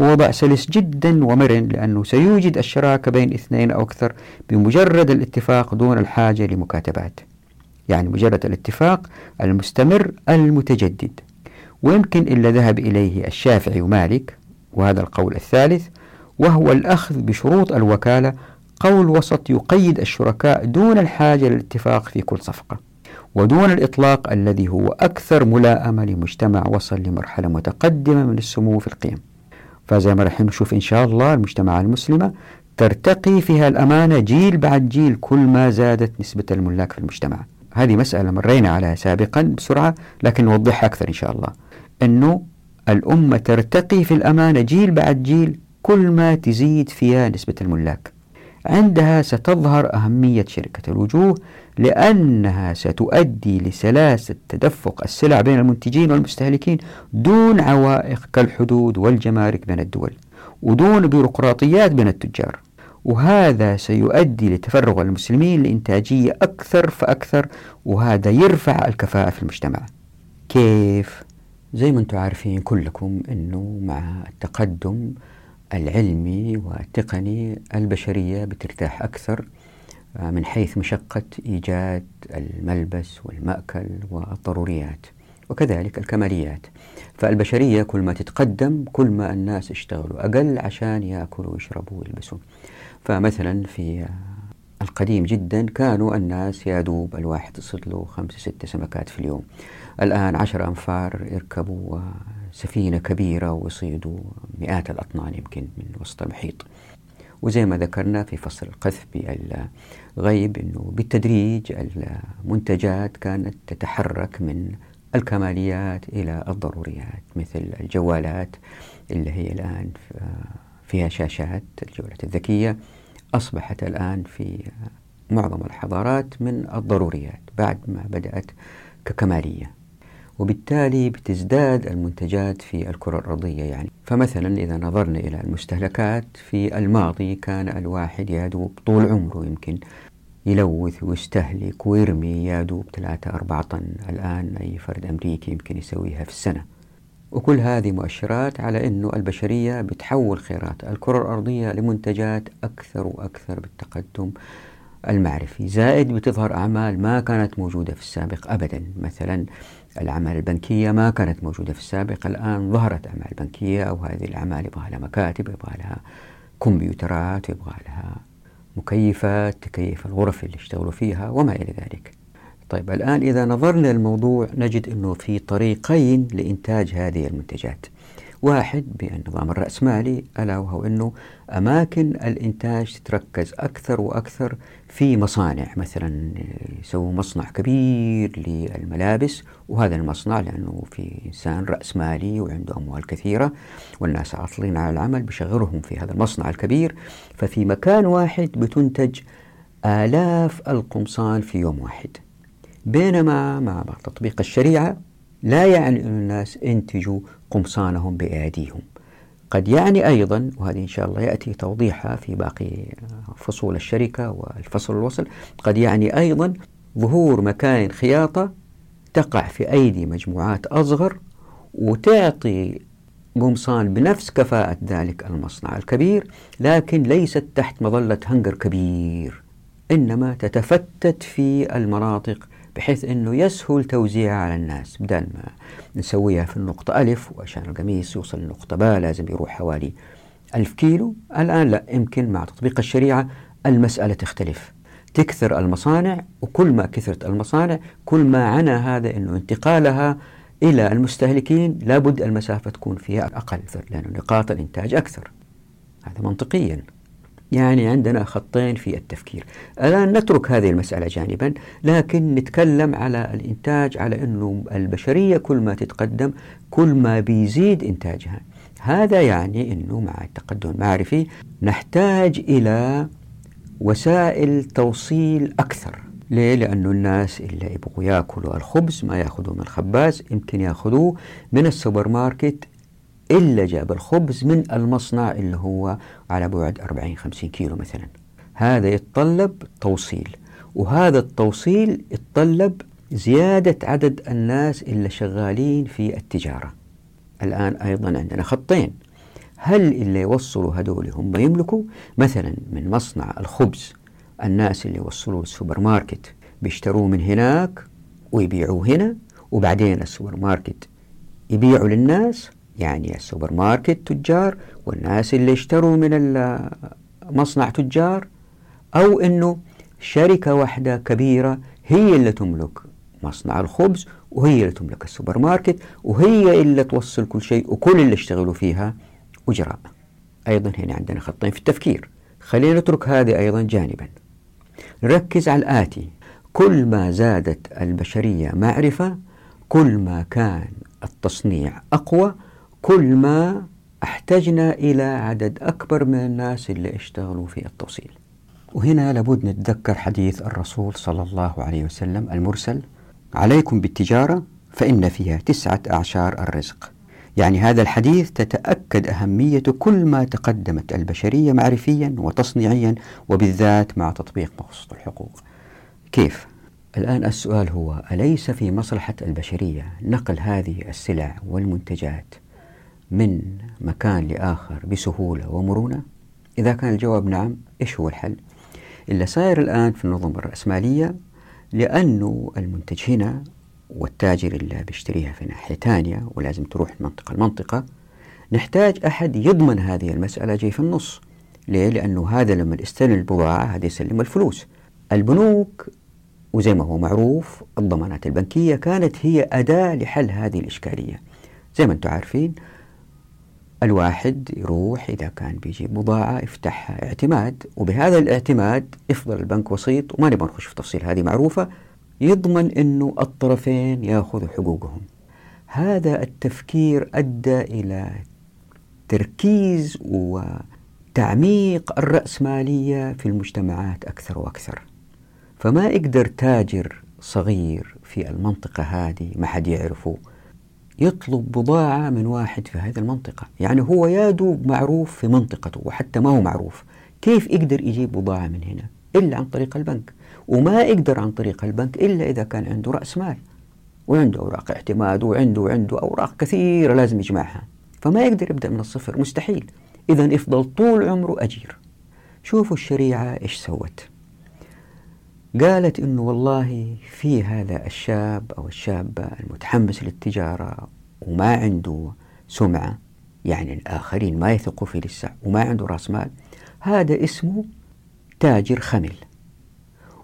Speaker 1: هو وضع سلس جدا ومرن لأنه سيوجد الشراكة بين اثنين أو أكثر بمجرد الاتفاق دون الحاجة لمكاتبات. يعني مجرد الاتفاق المستمر المتجدد. ويمكن إلا ذهب إليه الشافعي ومالك وهذا القول الثالث وهو الأخذ بشروط الوكالة قول وسط يقيد الشركاء دون الحاجة للاتفاق في كل صفقة ودون الإطلاق الذي هو أكثر ملائمة لمجتمع وصل لمرحلة متقدمة من السمو في القيم. فزي ما راح نشوف إن شاء الله المجتمع المسلمة ترتقي فيها الأمانة جيل بعد جيل كل ما زادت نسبة الملاك في المجتمع. هذه مسألة مرينا عليها سابقا بسرعة لكن نوضحها أكثر إن شاء الله. أنه الأمة ترتقي في الأمانة جيل بعد جيل كل ما تزيد فيها نسبة الملاك. عندها ستظهر أهمية شركة الوجوه لأنها ستؤدي لسلاسة تدفق السلع بين المنتجين والمستهلكين دون عوائق كالحدود والجمارك بين الدول ودون بيروقراطيات بين التجار وهذا سيؤدي لتفرغ المسلمين لإنتاجية أكثر فأكثر وهذا يرفع الكفاءة في المجتمع كيف؟ زي ما أنتم عارفين كلكم أنه مع التقدم العلمي والتقني البشرية بترتاح أكثر آه، من حيث مشقة إيجاد الملبس والمأكل والضروريات وكذلك الكماليات. فالبشرية كل ما تتقدم كل ما الناس اشتغلوا أقل عشان يأكلوا ويشربوا ويلبسوا. فمثلا في القديم جدا كانوا الناس يادوب الواحد يصيد له خمسة ستة سمكات في اليوم. الآن عشر أنفار يركبوا سفينة كبيرة ويصيدوا مئات الأطنان يمكن من وسط المحيط. وزي ما ذكرنا في فصل القذف بالغيب أنه بالتدريج المنتجات كانت تتحرك من الكماليات إلى الضروريات مثل الجوالات اللي هي الآن فيها شاشات الجوالات الذكية أصبحت الآن في معظم الحضارات من الضروريات بعد ما بدأت ككمالية. وبالتالي بتزداد المنتجات في الكرة الأرضية يعني. فمثلا إذا نظرنا إلى المستهلكات في الماضي كان الواحد يدوب طول عمره يمكن يلوث ويستهلك ويرمي يدوب ثلاثة أربعة طن. الآن أي فرد أمريكي يمكن يسويها في السنة. وكل هذه مؤشرات على أنه البشرية بتحول خيرات الكرة الأرضية لمنتجات أكثر وأكثر بالتقدم المعرفي. زائد بتظهر أعمال ما كانت موجودة في السابق أبدا. مثلا الأعمال البنكية ما كانت موجودة في السابق الآن ظهرت أعمال بنكية أو هذه الأعمال يبغى لها مكاتب يبغى لها كمبيوترات يبغى لها مكيفات تكيف الغرف اللي يشتغلوا فيها وما إلى ذلك. طيب الآن إذا نظرنا للموضوع نجد أنه في طريقين لإنتاج هذه المنتجات. واحد بالنظام الرأسمالي ألا وهو أنه أماكن الإنتاج تتركز أكثر وأكثر في مصانع مثلا يسووا مصنع كبير للملابس وهذا المصنع لأنه في إنسان رأسمالي وعنده أموال كثيرة والناس عاطلين على العمل بشغلهم في هذا المصنع الكبير. ففي مكان واحد بتنتج آلاف القمصان في يوم واحد. بينما مع تطبيق الشريعة لا يعني أن الناس انتجوا قمصانهم بأيديهم. قد يعني أيضا وهذه إن شاء الله يأتي توضيحها في باقي فصول الشركة والفصل الوصل قد يعني أيضا ظهور مكان خياطة تقع في أيدي مجموعات أصغر وتعطي قمصان بنفس كفاءة ذلك المصنع الكبير لكن ليست تحت مظلة هنجر كبير إنما تتفتت في المناطق بحيث أنه يسهل توزيعها على الناس. بدل ما نسويها في النقطة ألف وعشان القميص يوصل للنقطة باء لازم يروح حوالي ألف كيلو. الآن لا يمكن مع تطبيق الشريعة المسألة تختلف. تكثر المصانع وكل ما كثرت المصانع كل ما عنا هذا أنه انتقالها إلى المستهلكين لابد المسافة تكون فيها أقل لأن نقاط الإنتاج أكثر. هذا منطقيا. يعني عندنا خطين في التفكير. الآن نترك هذه المسألة جانبا لكن نتكلم على الإنتاج على أنه البشرية كل ما تتقدم كل ما بيزيد إنتاجها. هذا يعني أنه مع التقدم المعرفي نحتاج إلى وسائل توصيل أكثر. ليه؟ لأنه الناس اللي يبغوا يأكلوا الخبز ما ياخذوه من الخباز يمكن يأخذوه من السوبر ماركت إلا جاب الخبز من المصنع اللي هو على بعد 40-50 كيلو مثلا. هذا يتطلب توصيل وهذا التوصيل يتطلب زيادة عدد الناس اللي شغالين في التجارة. الآن أيضا عندنا خطين. هل اللي يوصلوا هذول هم يملكوا؟ مثلا من مصنع الخبز الناس اللي يوصلوا السوبر ماركت بيشتروه من هناك ويبيعوه هنا وبعدين السوبر ماركت يبيعوا للناس يعني السوبر ماركت تجار والناس اللي اشتروا من المصنع تجار أو أنه شركة واحدة كبيرة هي اللي تملك مصنع الخبز وهي اللي تملك السوبر ماركت وهي اللي توصل كل شيء وكل اللي اشتغلوا فيها أجراء أيضا هنا عندنا خطين في التفكير. خلينا نترك هذه أيضا جانبا. نركز على الآتي. كل ما زادت البشرية معرفة كل ما كان التصنيع أقوى كل ما احتجنا إلى عدد أكبر من الناس اللي اشتغلوا في التوصيل. وهنا لابد نتذكر حديث الرسول صلى الله عليه وسلم المرسل عليكم بالتجارة فإن فيها تسعة أعشار الرزق. يعني هذا الحديث تتأكد أهمية كل ما تقدمت البشرية معرفيا وتصنيعيا وبالذات مع تطبيق مقصود الحقوق. كيف؟ الآن السؤال هو أليس في مصلحة البشرية نقل هذه السلع والمنتجات من مكان لآخر بسهولة ومرونة؟ إذا كان الجواب نعم إيش هو الحل؟ اللي صاير الآن في النظم الرأسمالية لأنه المنتج هنا والتاجر اللي بيشتريها في ناحية ثانية ولازم تروح من منطقة لمنطقة نحتاج أحد يضمن هذه المسألة جاي في النص ليه؟ لأنه هذا لما يستلم البضاعة هذا يسلم الفلوس البنوك وزي ما هو معروف الضمانات البنكية كانت هي أداة لحل هذه الإشكالية زي ما أنتم عارفين الواحد يروح إذا كان بيجيب بضاعة يفتحها اعتماد وبهذا الاعتماد يفضل البنك وسيط وما نبغى نخش في تفصيل هذه معروفة يضمن أنه الطرفين يأخذوا حقوقهم. هذا التفكير أدى إلى تركيز وتعميق الرأسمالية في المجتمعات أكثر وأكثر. فما يقدر تاجر صغير في المنطقة هذه ما حد يعرفه. يطلب بضاعة من واحد في هذه المنطقة. يعني هو يادوب معروف في منطقته وحتى ما هو معروف. كيف يقدر يجيب بضاعة من هنا؟ إلا عن طريق البنك. وما يقدر عن طريق البنك إلا إذا كان عنده رأس مال وعنده أوراق اعتماد وعنده وعنده أوراق كثيرة لازم يجمعها. فما يقدر يبدأ من الصفر مستحيل. إذا يفضل طول عمره أجير. شوفوا الشريعة إيش سوت. قالت إنه والله في هذا الشاب أو الشابة المتحمس للتجارة وما عنده سمعة يعني الآخرين ما يثقوا فيه لسه وما عنده رأس مال هذا اسمه تاجر خمل.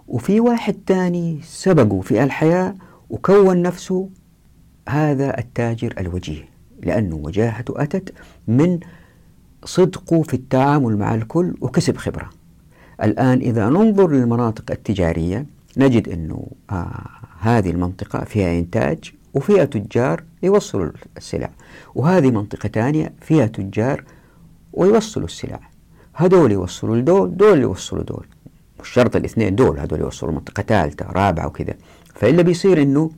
Speaker 1: وفي واحد تاني سبقه في الحياة وكون نفسه هذا التاجر الوجيه لأنه وجاهته أتت من صدقه في التعامل مع الكل وكسب خبرة. الآن إذا ننظر للمناطق التجارية نجد أنه آه هذه المنطقة فيها إنتاج وفيها تجار يوصلوا السلع وهذه منطقة ثانية فيها تجار ويوصلوا السلع. هدول يوصلوا لدول دول يوصلوا دول. مش شرط الاثنين دول هدول يوصلوا منطقة ثالثة رابعة وكذا. فإلا بيصير أنه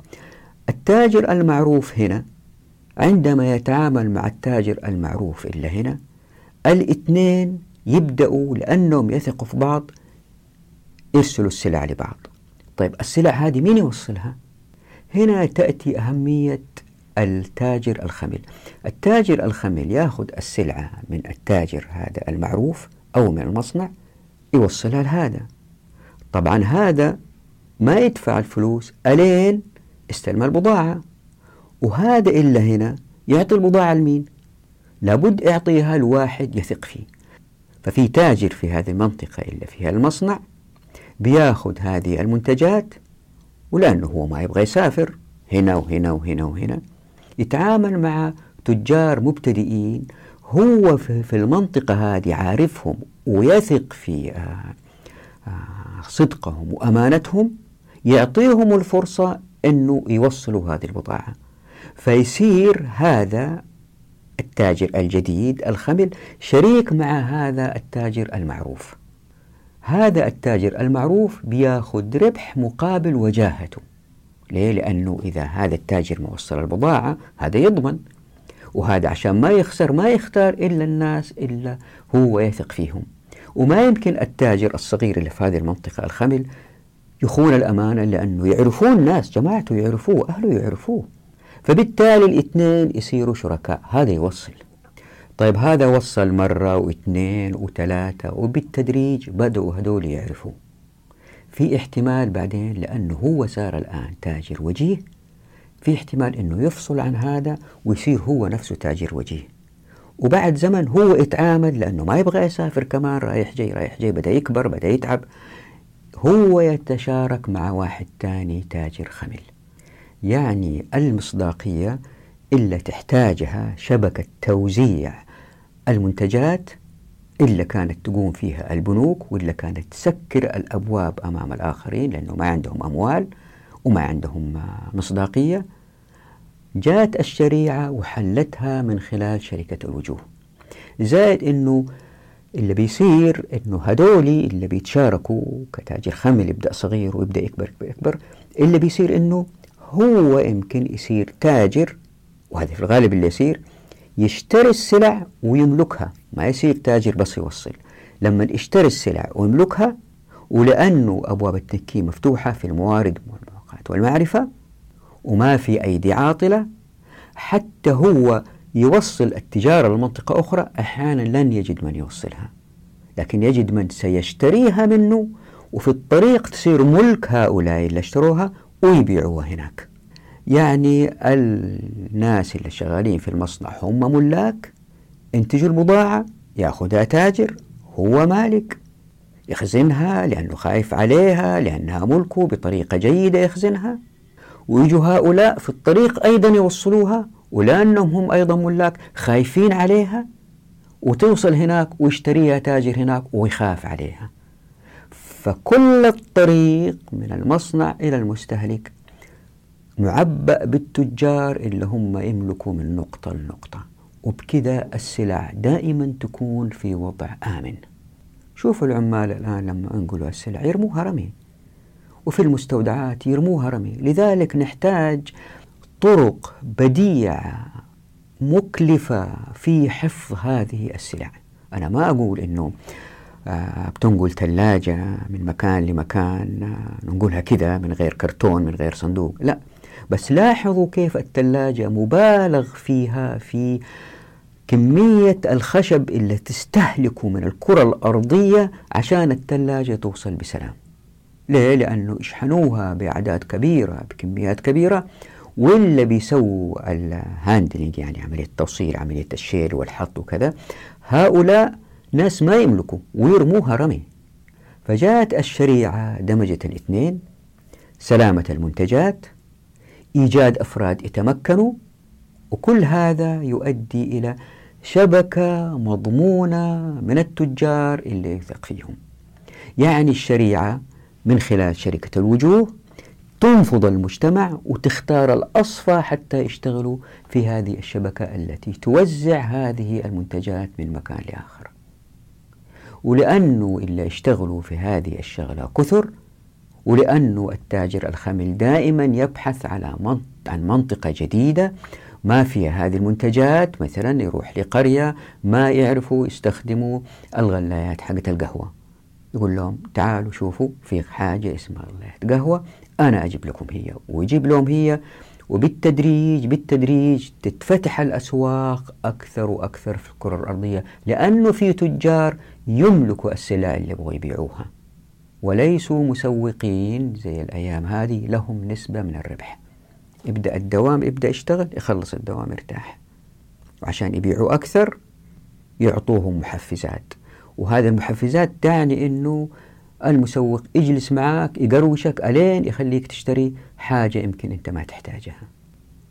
Speaker 1: التاجر المعروف هنا عندما يتعامل مع التاجر المعروف إلا هنا الاثنين يبدأوا لأنهم يثقوا في بعض يرسلوا السلع لبعض. طيب السلع هذه مين يوصلها؟ هنا تأتي أهمية التاجر الخمل التاجر الخمل يأخذ السلعة من التاجر هذا المعروف أو من المصنع يوصلها لهذا. طبعا هذا ما يدفع الفلوس ألين؟ استلم البضاعة. وهذا إلا هنا يعطي البضاعة لمين؟ لابد يعطيها لواحد يثق فيه. ففي تاجر في هذه المنطقة إلا فيها المصنع بياخذ هذه المنتجات ولأنه هو ما يبغى يسافر هنا وهنا وهنا وهنا يتعامل مع تجار مبتدئين هو في المنطقة هذه عارفهم ويثق في آه، آه، صدقهم وأمانتهم يعطيهم الفرصة أنه يوصلوا هذه البضاعة. فيصير هذا التاجر الجديد الخمل شريك مع هذا التاجر المعروف. هذا التاجر المعروف بياخذ ربح مقابل وجاهته. ليه؟ لأنه إذا هذا التاجر ما وصل البضاعة هذا يضمن. وهذا عشان ما يخسر ما يختار إلا الناس إلا هو يثق فيهم. وما يمكن التاجر الصغير اللي في هذه المنطقة الخمل يخون الأمانة لأنه يعرفون الناس جماعته يعرفوه أهله يعرفوه. فبالتالي الاثنين يصيروا شركاء. هذا يوصل. طيب هذا وصل مرة واثنين وثلاثة وبالتدريج بدأوا هذول يعرفوا. في احتمال بعدين لأنه هو صار الآن تاجر وجيه. في احتمال أنه يفصل عن هذا ويصير هو نفسه تاجر وجيه. وبعد زمن هو يتعامل لأنه ما يبغى يسافر كمان رايح جاي رايح جاي بدأ يكبر بدأ يتعب. هو يتشارك مع واحد تاني تاجر خمل يعني المصداقية إلا تحتاجها شبكة توزيع. المنتجات إلا كانت تقوم فيها البنوك وإلا كانت تسكر الأبواب أمام الآخرين لأنه ما عندهم أموال وما عندهم مصداقية. جاءت الشريعة وحلتها من خلال شركة الوجوه. زائد أنه اللي بيصير أنه هدولي اللي بيتشاركوا كتاجر خمل يبدأ صغير ويبدأ يكبر يكبر, يكبر اللي بيصير أنه هو يمكن يصير تاجر وهذا في الغالب اللي يصير يشتري السلع ويملكها. ما يصير تاجر بس يوصل. لما يشتري السلع ويملكها ولأنه أبواب التنكي مفتوحة في الموارد والمواقعات والمعرفة وما في أيدي عاطلة حتى هو يوصل التجارة لمنطقة أخرى أحيانا لن يجد من يوصلها. لكن يجد من سيشتريها منه وفي الطريق تصير ملك هؤلاء اللي اشتروها ويبيعوها هناك. يعني الناس اللي شغالين في المصنع هم ملاك انتجوا البضاعة ياخذها تاجر هو مالك يخزنها لأنه خايف عليها لأنها ملكه بطريقة جيدة يخزنها. ويجوا هؤلاء في الطريق أيضا يوصلوها ولأنهم هم أيضا ملاك خايفين عليها وتوصل هناك ويشتريها تاجر هناك ويخاف عليها. فكل الطريق من المصنع إلى المستهلك. معبأ بالتجار اللي هم يملكوا من نقطة لنقطة. وبكذا السلع دائما تكون في وضع آمن. شوفوا العمال الآن لما أنقلوا السلع يرموها رمي. وفي المستودعات يرموها رمي. لذلك نحتاج طرق بديعة مكلفة في حفظ هذه السلع. أنا ما أقول أنه بتنقل ثلاجة من مكان لمكان آه، نقولها كذا من غير كرتون من غير صندوق لا بس لاحظوا كيف الثلاجة مبالغ فيها في كمية الخشب اللي تستهلكه من الكرة الأرضية عشان الثلاجة توصل بسلام ليه؟ لأنه يشحنوها بأعداد كبيرة بكميات كبيرة واللي بيسووا الهاندلنج يعني عملية التوصيل عملية الشيل والحط وكذا هؤلاء ناس ما يملكوا ويرموها رمي. فجاءت الشريعة دمجت الاثنين. سلامة المنتجات إيجاد أفراد يتمكنوا وكل هذا يؤدي إلى شبكة مضمونة من التجار اللي يثق فيهم يعني الشريعة من خلال شركة الوجوه تنفض المجتمع وتختار الأصفى حتى يشتغلوا في هذه الشبكة التي توزع هذه المنتجات من مكان لآخر. ولأنه إلا يشتغلوا في هذه الشغلة كثر ولأنه التاجر الخمل دائما يبحث على عن منطقة جديدة ما فيها هذه المنتجات مثلا يروح لقرية ما يعرفوا يستخدموا الغلايات حقت القهوة. يقول لهم تعالوا شوفوا في حاجة اسمها غلاية قهوة أنا أجيب لكم هي ويجيب لهم هي وبالتدريج بالتدريج تتفتح الأسواق أكثر وأكثر في الكرة الأرضية لأنه في تجار يملكوا السلع اللي يبغوا يبيعوها. وليسوا مسوقين زي الأيام هذه لهم نسبة من الربح. يبدأ الدوام يبدأ يشتغل يخلص الدوام يرتاح وعشان يبيعوا أكثر يعطوهم محفزات. وهذه المحفزات تعني أنه المسوق يجلس معك يقروشك ألين يخليك تشتري حاجة يمكن أنت ما تحتاجها.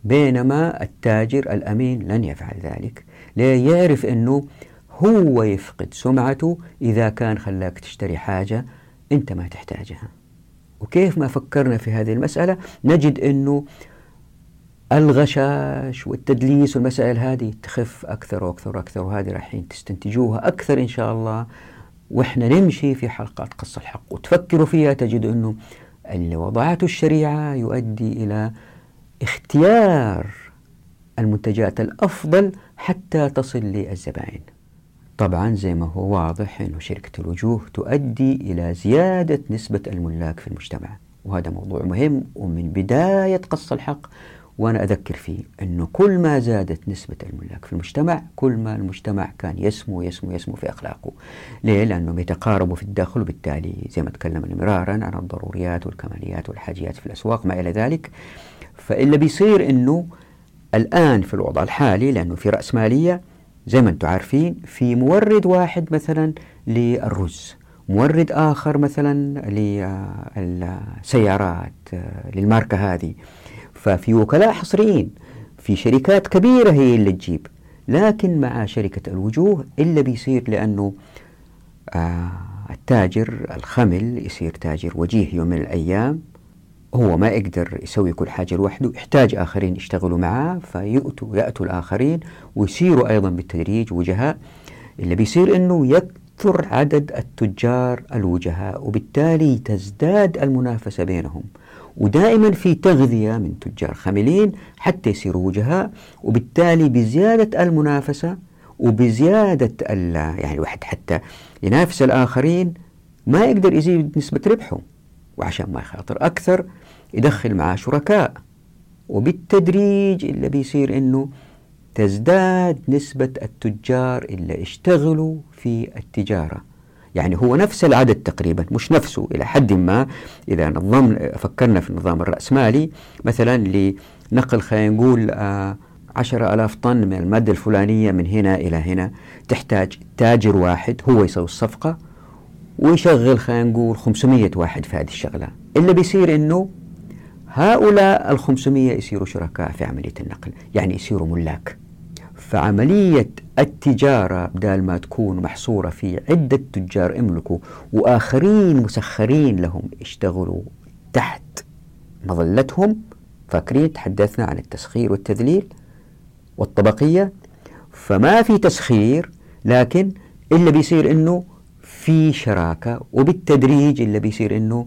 Speaker 1: بينما التاجر الأمين لن يفعل ذلك. ليه يعرف أنه هو يفقد سمعته إذا كان خلاك تشتري حاجة أنت ما تحتاجها. وكيف ما فكرنا في هذه المسألة؟ نجد أنه الغشاش والتدليس والمسائل هذه تخف أكثر وأكثر وأكثر وهذه رايحين تستنتجوها أكثر إن شاء الله. وإحنا نمشي في حلقات قص الحق. وتفكروا فيها تجدوا أنه اللي وضعته الشريعة يؤدي إلى اختيار المنتجات الأفضل حتى تصل للزبائن. طبعا زي ما هو واضح أن شركة الوجوه تؤدي إلى زيادة نسبة الملاك في المجتمع. وهذا موضوع مهم. ومن بداية قص الحق وأنا أذكر فيه أنه كل ما زادت نسبة الملاك في المجتمع كل ما المجتمع كان يسمو يسمو يسمو في أخلاقه. ليه؟ لأنهم يتقاربوا في الدخل وبالتالي زي ما تكلمنا مرارا عن الضروريات والكماليات والحاجيات في الأسواق ما إلى ذلك. فإلا بيصير أنه الآن في الوضع الحالي لأنه في رأسمالية زي ما أنتم عارفين في مورد واحد مثلا للرز مورد آخر مثلا للسيارات للماركة هذه. ففي وكلاء حصريين في شركات كبيرة هي اللي تجيب. لكن مع شركة الوجوه إلا بيصير لأنه آه التاجر الخمل يصير تاجر وجيه يوم من الأيام. هو ما يقدر يسوي كل حاجة لوحده يحتاج آخرين يشتغلوا معاه فيأتوا يأتوا الآخرين ويصيروا أيضا بالتدريج وجهاء. اللي بيصير أنه يكثر عدد التجار الوجهاء وبالتالي تزداد المنافسة بينهم. ودائما في تغذية من تجار خملين حتى يصيروا وجهاء وبالتالي بزيادة المنافسة وبزيادة يعني الواحد حتى ينافس الآخرين ما يقدر يزيد نسبة ربحه وعشان ما يخاطر أكثر يدخل معاه شركاء. وبالتدريج اللي بيصير إنه تزداد نسبة التجار اللي اشتغلوا في التجارة. يعني هو نفس العدد تقريبا مش نفسه إلى حد ما إذا نظم فكرنا في النظام الرأسمالي مثلا لنقل خلينا نقول آه عشرة ألاف طن من المادة الفلانية من هنا إلى هنا تحتاج تاجر واحد هو يسوي الصفقة ويشغل خلينا نقول 500 واحد في هذه الشغلة. اللي بيصير إنه هؤلاء ال 500 يصيروا شركاء في عملية النقل يعني يصيروا ملاك. فعملية التجارة بدال ما تكون محصورة في عدة تجار املكوا وآخرين مسخرين لهم يشتغلوا تحت مظلتهم. فاكرين تحدثنا عن التسخير والتذليل والطبقية؟ فما في تسخير لكن اللي بيصير إنه في شراكة وبالتدريج اللي بيصير إنه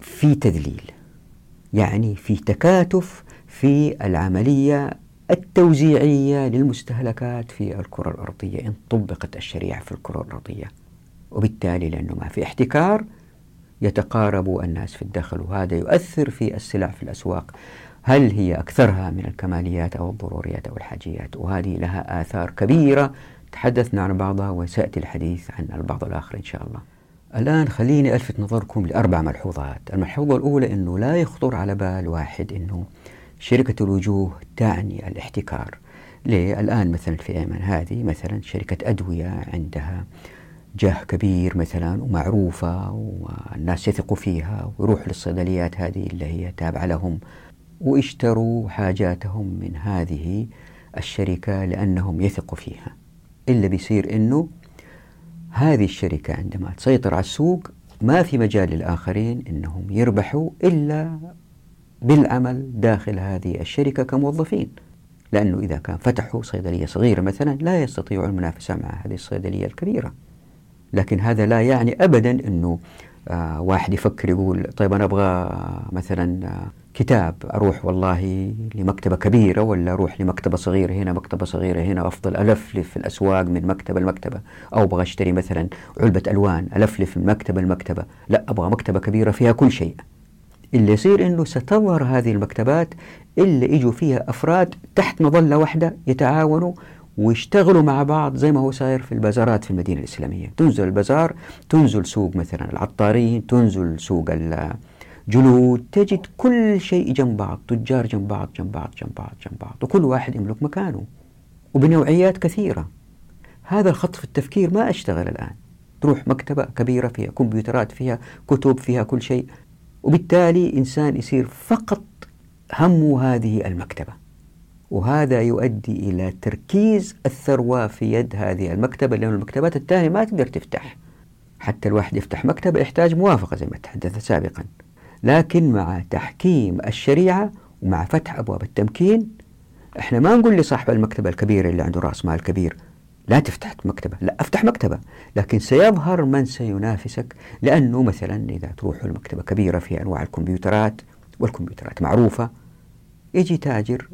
Speaker 1: في تذليل يعني في تكاتف في العملية التوزيعية للمستهلكات في الكرة الأرضية إن طبقت الشريعة في الكرة الأرضية. وبالتالي لأنه ما في احتكار يتقارب الناس في الدخل وهذا يؤثر في السلع في الأسواق. هل هي أكثرها من الكماليات أو الضروريات أو الحاجيات؟ وهذه لها آثار كبيرة. تحدثنا عن بعضها وسيأتي الحديث عن البعض الآخر إن شاء الله. الآن خليني ألفت نظركم لأربع ملحوظات. الملحوظة الأولى أنه لا يخطر على بال واحد أنه شركة الوجوه تعني الاحتكار ليه؟ الآن مثلا في أيمن هذه مثلا شركة أدوية عندها جاه كبير مثلا ومعروفة والناس يثقوا فيها ويروح للصيدليات هذه اللي هي تابعة لهم واشتروا حاجاتهم من هذه الشركة لأنهم يثقوا فيها إلا بيصير أنه هذه الشركة عندما تسيطر على السوق ما في مجال للآخرين أنهم يربحوا إلا بالعمل داخل هذه الشركة كموظفين. لأنه إذا كان فتحوا صيدلية صغيرة مثلا لا يستطيعوا المنافسة مع هذه الصيدلية الكبيرة. لكن هذا لا يعني أبدا أنه آه واحد يفكر يقول طيب أنا أبغى مثلا آه كتاب أروح والله لمكتبة كبيرة ولا أروح لمكتبة صغيرة هنا مكتبة صغيرة هنا أفضل ألفلف في الأسواق من مكتبة لمكتبة. أو أبغى أشتري مثلا علبة ألوان ألفلف من مكتبة لمكتبة. لا أبغى مكتبة كبيرة فيها كل شيء. اللي يصير أنه ستظهر هذه المكتبات اللي يجوا فيها أفراد تحت مظلة واحدة يتعاونوا ويشتغلوا مع بعض زي ما هو صاير في البازارات في المدينة الإسلامية. تنزل البازار تنزل سوق مثلا العطارين تنزل سوق الجلود تجد كل شيء جنب بعض تجار جنب بعض جنب بعض جنب بعض جنب بعض وكل واحد يملك مكانه وبنوعيات كثيرة. هذا الخط في التفكير ما أشتغل الآن. تروح مكتبة كبيرة فيها كمبيوترات فيها كتب فيها كل شيء. وبالتالي إنسان يصير فقط همه هذه المكتبة. وهذا يؤدي إلى تركيز الثروة في يد هذه المكتبة لأن المكتبات الثانية ما تقدر تفتح. حتى الواحد يفتح مكتبة يحتاج موافقة زي ما تحدث سابقا. لكن مع تحكيم الشريعة ومع فتح أبواب التمكين إحنا ما نقول لصاحب المكتبة الكبيرة اللي عنده رأس مال كبير لا تفتح مكتبة لا أفتح مكتبة لكن سيظهر من سينافسك لأنه مثلا إذا تروح المكتبة كبيرة في أنواع الكمبيوترات والكمبيوترات معروفة يجي تاجر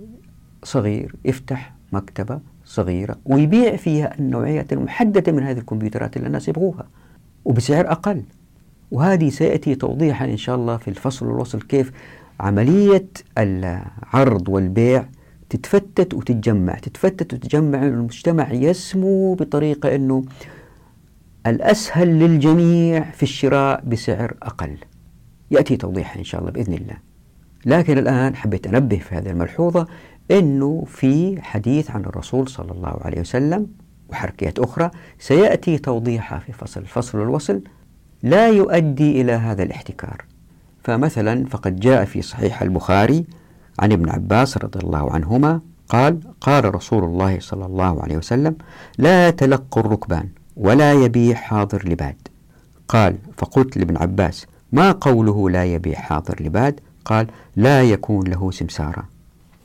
Speaker 1: صغير يفتح مكتبة صغيرة ويبيع فيها النوعيات المحددة من هذه الكمبيوترات اللي الناس يبغوها وبسعر أقل. وهذه سيأتي توضيحا إن شاء الله في الفصل والوصل كيف عملية العرض والبيع تتفتت وتتجمع. تتفتت وتتجمع المجتمع يسمو بطريقة أنه الأسهل للجميع في الشراء بسعر أقل. يأتي توضيح إن شاء الله بإذن الله. لكن الآن حبيت أنبه في هذه الملحوظة أنه في حديث عن الرسول صلى الله عليه وسلم وحركيات أخرى. سيأتي توضيحها في فصل الفصل والوصل لا يؤدي إلى هذا الاحتكار. فمثلا فقد جاء في صحيح البخاري عن ابن عباس رضي الله عنهما قال قال رسول الله صلى الله عليه وسلم لا تلقوا الركبان ولا يبيع حاضر لباد. قال فقلت لابن عباس ما قوله لا يبيع حاضر لباد؟ قال لا يكون له سمسارة.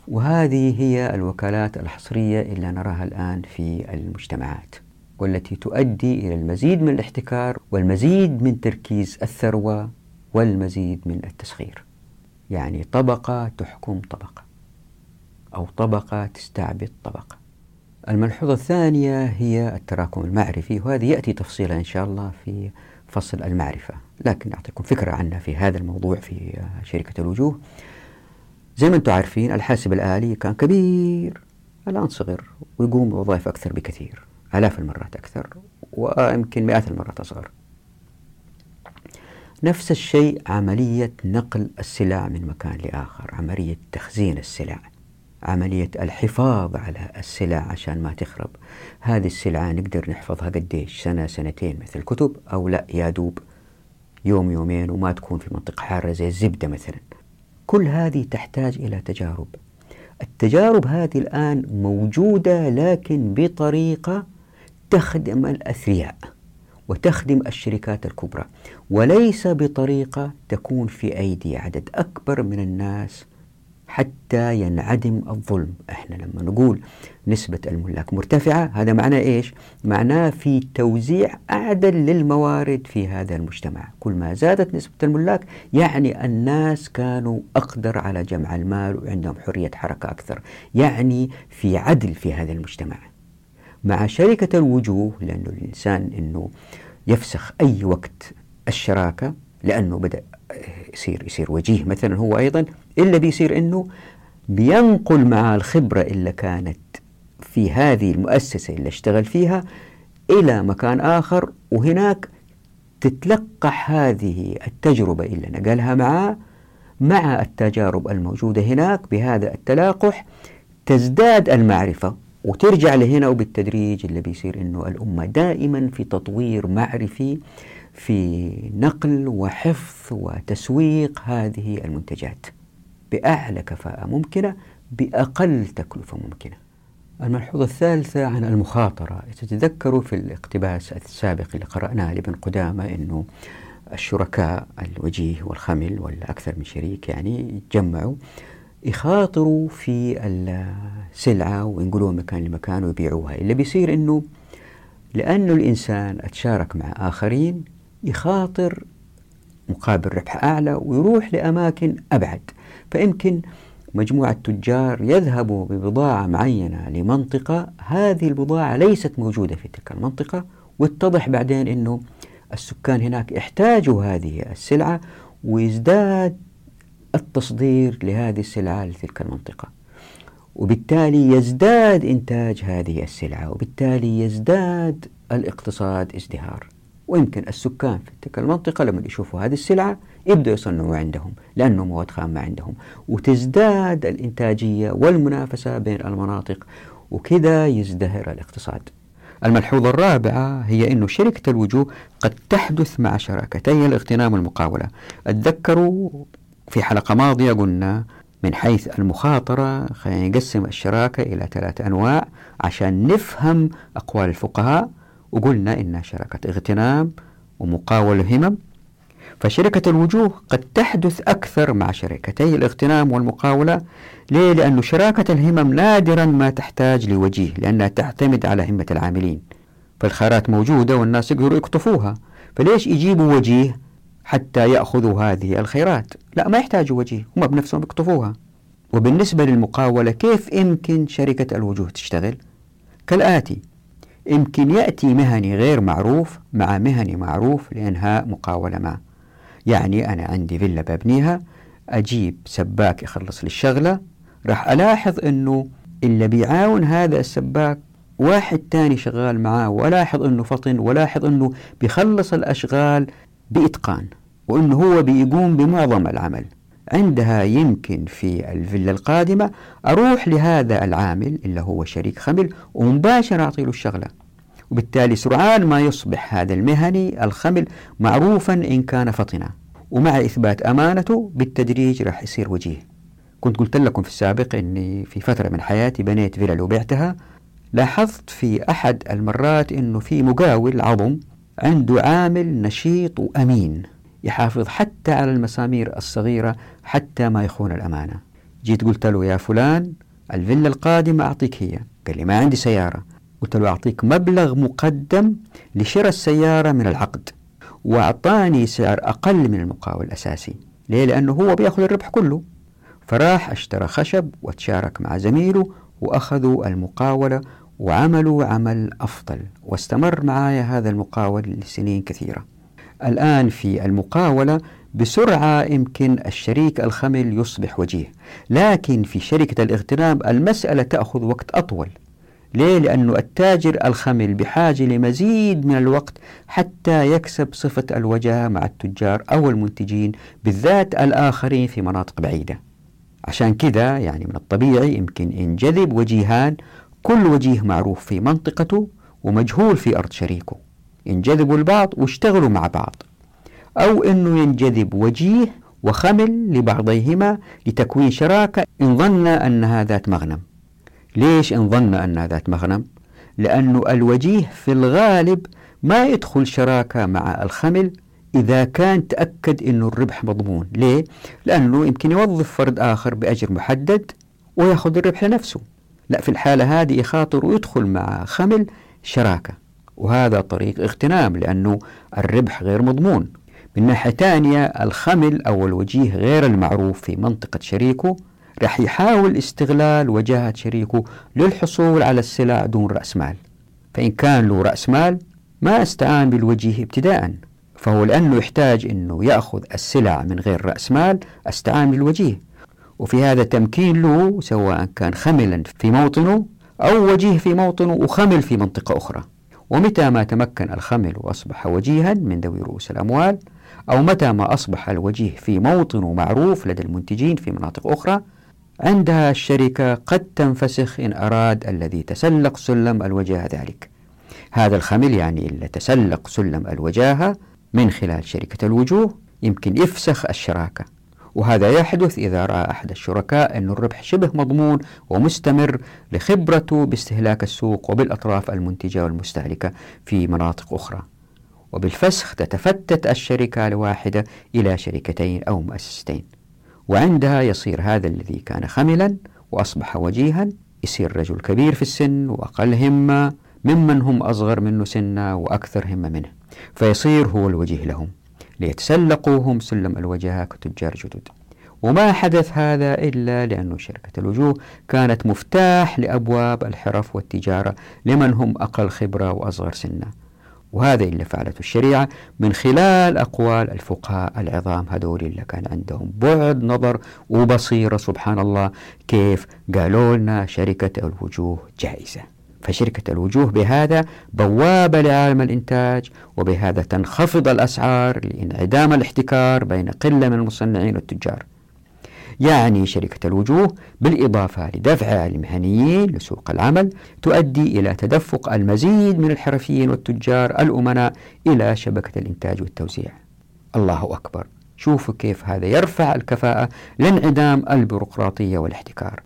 Speaker 1: وهذه هي الوكالات الحصرية اللي نراها الآن في المجتمعات والتي تؤدي إلى المزيد من الاحتكار والمزيد من تركيز الثروة والمزيد من التسخير. يعني طبقة تحكم طبقة أو طبقة تستعبد طبقة. الملحوظة الثانية هي التراكم المعرفي وهذه يأتي تفصيلا إن شاء الله في فصل المعرفة. لكن أعطيكم فكرة عنها في هذا الموضوع في شركة الوجوه. زي ما أنتم عارفين الحاسب الآلي كان كبير الآن صغر ويقوم بوظائف أكثر بكثير آلاف المرات أكثر ويمكن مئات المرات أصغر. نفس الشيء عملية نقل السلع من مكان لآخر عملية تخزين السلع عملية الحفاظ على السلع عشان ما تخرب. هذه السلعة نقدر نحفظها قديش سنة سنتين مثل الكتب أو لا يا دوب يوم يومين وما تكون في منطقة حارة زي الزبدة مثلا. كل هذه تحتاج إلى تجارب. التجارب هذه الآن موجودة لكن بطريقة تخدم الأثرياء. وتخدم الشركات الكبرى. وليس بطريقة تكون في أيدي عدد أكبر من الناس حتى ينعدم الظلم. إحنا لما نقول نسبة الملاك مرتفعة هذا معناه إيش؟ معناه في توزيع أعدل للموارد في هذا المجتمع. كل ما زادت نسبة الملاك يعني الناس كانوا أقدر على جمع المال وعندهم حرية حركة أكثر. يعني في عدل في هذا المجتمع. مع شركة الوجوه لأنه الإنسان أنه يفسخ أي وقت الشراكة لأنه بدأ يصير يصير وجيه مثلا هو أيضا إلا بيصير أنه بينقل مع الخبرة اللي كانت في هذه المؤسسة اللي اشتغل فيها إلى مكان آخر وهناك تتلقح هذه التجربة اللي نقلها معاه مع التجارب الموجودة هناك بهذا التلاقح تزداد المعرفة. وترجع لهنا وبالتدريج اللي بيصير إنه الأمة دائما في تطوير معرفي في نقل وحفظ وتسويق هذه المنتجات. بأعلى كفاءة ممكنة بأقل تكلفة ممكنة الملحوظة الثالثة عن المخاطرة تتذكروا في الاقتباس السابق اللي قرأناه لابن قدامة أنه الشركاء الوجيه والخمل ولا أكثر من شريك يعني يتجمعوا يخاطروا في السلعة وينقلوها مكان لمكان ويبيعوها. اللي بيصير أنه لأنه الإنسان أتشارك مع آخرين يخاطر مقابل ربح أعلى ويروح لأماكن أبعد. فيمكن مجموعة تجار يذهبوا ببضاعة معينة لمنطقة هذه البضاعة ليست موجودة في تلك المنطقة واتضح بعدين أنه السكان هناك احتاجوا هذه السلعة ويزداد التصدير لهذه السلعة لتلك المنطقة. وبالتالي يزداد إنتاج هذه السلعة وبالتالي يزداد الاقتصاد ازدهار. ويمكن السكان في تلك المنطقة لما يشوفوا هذه السلعة يبدأوا يصنعوا عندهم لأنه مواد خام عندهم. وتزداد الإنتاجية والمنافسة بين المناطق وكذا يزدهر الاقتصاد. الملحوظة الرابعة هي أن شركة الوجوه قد تحدث مع شراكتي الاغتنام والمقاولة. أتذكروا في حلقة ماضية قلنا من حيث المخاطرة خلينا نقسم الشراكة إلى ثلاث أنواع عشان نفهم أقوال الفقهاء وقلنا إن شراكة اغتنام ومقاولة همم فشركة الوجوه قد تحدث أكثر مع شركتي الاغتنام والمقاولة. ليه؟ لأن شراكة الهمم نادرا ما تحتاج لوجيه لأنها تعتمد على همة العاملين. فالخيارات موجودة والناس يقدروا يقطفوها. فليش يجيبوا وجيه حتى يأخذوا هذه الخيرات. لا ما يحتاجوا وجيه هم بنفسهم يقطفوها وبالنسبة للمقاولة كيف يمكن شركة الوجوه تشتغل؟ كالآتي يمكن يأتي مهني غير معروف مع مهني معروف لإنهاء مقاولة ما. يعني أنا عندي فيلا ببنيها أجيب سباك يخلص لي الشغلة راح ألاحظ أنه اللي بيعاون هذا السباك واحد تاني شغال معاه ولاحظ أنه فطن ولاحظ أنه بيخلص الأشغال بإتقان. وأنه هو بيقوم بمعظم العمل. عندها يمكن في الفيلا القادمة أروح لهذا العامل اللي هو شريك خمل ومباشرة أعطي له الشغلة. وبالتالي سرعان ما يصبح هذا المهني الخمل معروفا إن كان فطنا. ومع إثبات أمانته بالتدريج راح يصير وجيه. كنت قلت لكم في السابق أني في فترة من حياتي بنيت فيلا وبعتها لاحظت في أحد المرات أنه في مقاول عظم عنده عامل نشيط وأمين. يحافظ حتى على المسامير الصغيرة حتى ما يخون الأمانة. جيت قلت له يا فلان الفيلا القادمة أعطيك هي. قال لي ما عندي سيارة. قلت له أعطيك مبلغ مقدم لشراء السيارة من العقد وأعطاني سعر أقل من المقاول الأساسي. ليه؟ لأنه هو بيأخذ الربح كله. فراح اشترى خشب وتشارك مع زميله وأخذوا المقاولة وعملوا عمل أفضل. واستمر معايا هذا المقاول لسنين كثيرة. الآن في المقاولة بسرعة يمكن الشريك الخمل يصبح وجيه. لكن في شركة الاغتنام المسألة تأخذ وقت أطول. ليه؟ لأنه التاجر الخمل بحاجة لمزيد من الوقت حتى يكسب صفة الوجاهة مع التجار أو المنتجين بالذات الآخرين في مناطق بعيدة. عشان كذا يعني من الطبيعي يمكن ينجذب وجيهان كل وجيه معروف في منطقته ومجهول في أرض شريكه. ينجذبوا البعض واشتغلوا مع بعض أو أنه ينجذب وجيه وخمل لبعضيهما لتكوين شراكة إن ظن أنها ذات مغنم ليش إن ظن أنها ذات مغنم؟ لأن الوجيه في الغالب ما يدخل شراكة مع الخمل إذا كان تأكد أنه الربح مضمون ليه؟ لأنه يمكن يوظف فرد آخر بأجر محدد ويأخذ الربح لنفسه لا في الحالة هذه يخاطر ويدخل مع خمل شراكة وهذا طريق اغتنام لأنه الربح غير مضمون. من ناحية ثانية الخمل أو الوجيه غير المعروف في منطقة شريكه رح يحاول استغلال وجاهة شريكه للحصول على السلع دون رأس مال. فإن كان له رأس مال ما استعان بالوجيه ابتداء. فهو لأنه يحتاج أنه يأخذ السلع من غير رأس مال استعان بالوجيه. وفي هذا تمكين له سواء كان خملا في موطنه أو وجيه في موطنه وخمل في منطقة أخرى. ومتى ما تمكن الخمل وأصبح وجيها من ذوي رؤوس الأموال أو متى ما أصبح الوجيه في موطن معروف لدى المنتجين في مناطق أخرى عندها الشركة قد تنفسخ إن أراد الذي تسلق سلم الوجاهة ذلك. هذا الخمل يعني اللي تسلق سلم الوجاهة من خلال شركة الوجوه يمكن يفسخ الشراكة. وهذا يحدث إذا رأى أحد الشركاء أن الربح شبه مضمون ومستمر لخبرته باستهلاك السوق وبالأطراف المنتجة والمستهلكة في مناطق أخرى. وبالفسخ تتفتت الشركة الواحدة إلى شركتين أو مؤسستين. وعندها يصير هذا الذي كان خملا وأصبح وجيها يصير رجل كبير في السن وأقل همة ممن هم أصغر منه سنا وأكثر همة منه فيصير هو الوجيه لهم. ليتسلقوا هم سلم الوجهة كتجار جدد. وما حدث هذا إلا لأن شركة الوجوه كانت مفتاح لأبواب الحرف والتجارة لمن هم أقل خبرة وأصغر سنا وهذا اللي فعلته الشريعة من خلال أقوال الفقهاء العظام هذول اللي كان عندهم بعد نظر وبصيرة سبحان الله كيف قالوا لنا شركة الوجوه جائزة. فشركة الوجوه بهذا بوابة لعالم الإنتاج وبهذا تنخفض الأسعار لإنعدام الاحتكار بين قلة من المصنعين والتجار. يعني شركة الوجوه بالإضافة لدفع المهنيين لسوق العمل تؤدي إلى تدفق المزيد من الحرفيين والتجار الأمناء إلى شبكة الإنتاج والتوزيع. الله أكبر. شوفوا كيف هذا يرفع الكفاءة لانعدام البيروقراطية والاحتكار.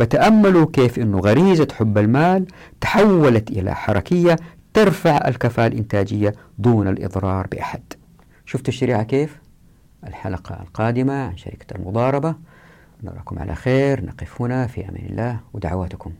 Speaker 1: فتأملوا كيف أن غريزة حب المال تحولت إلى حركية ترفع الكفاءة الإنتاجية دون الإضرار بأحد. شفتوا الشريعة كيف؟ الحلقة القادمة عن شركة المضاربة. نراكم على خير. نقف هنا. في أمان الله. ودعواتكم.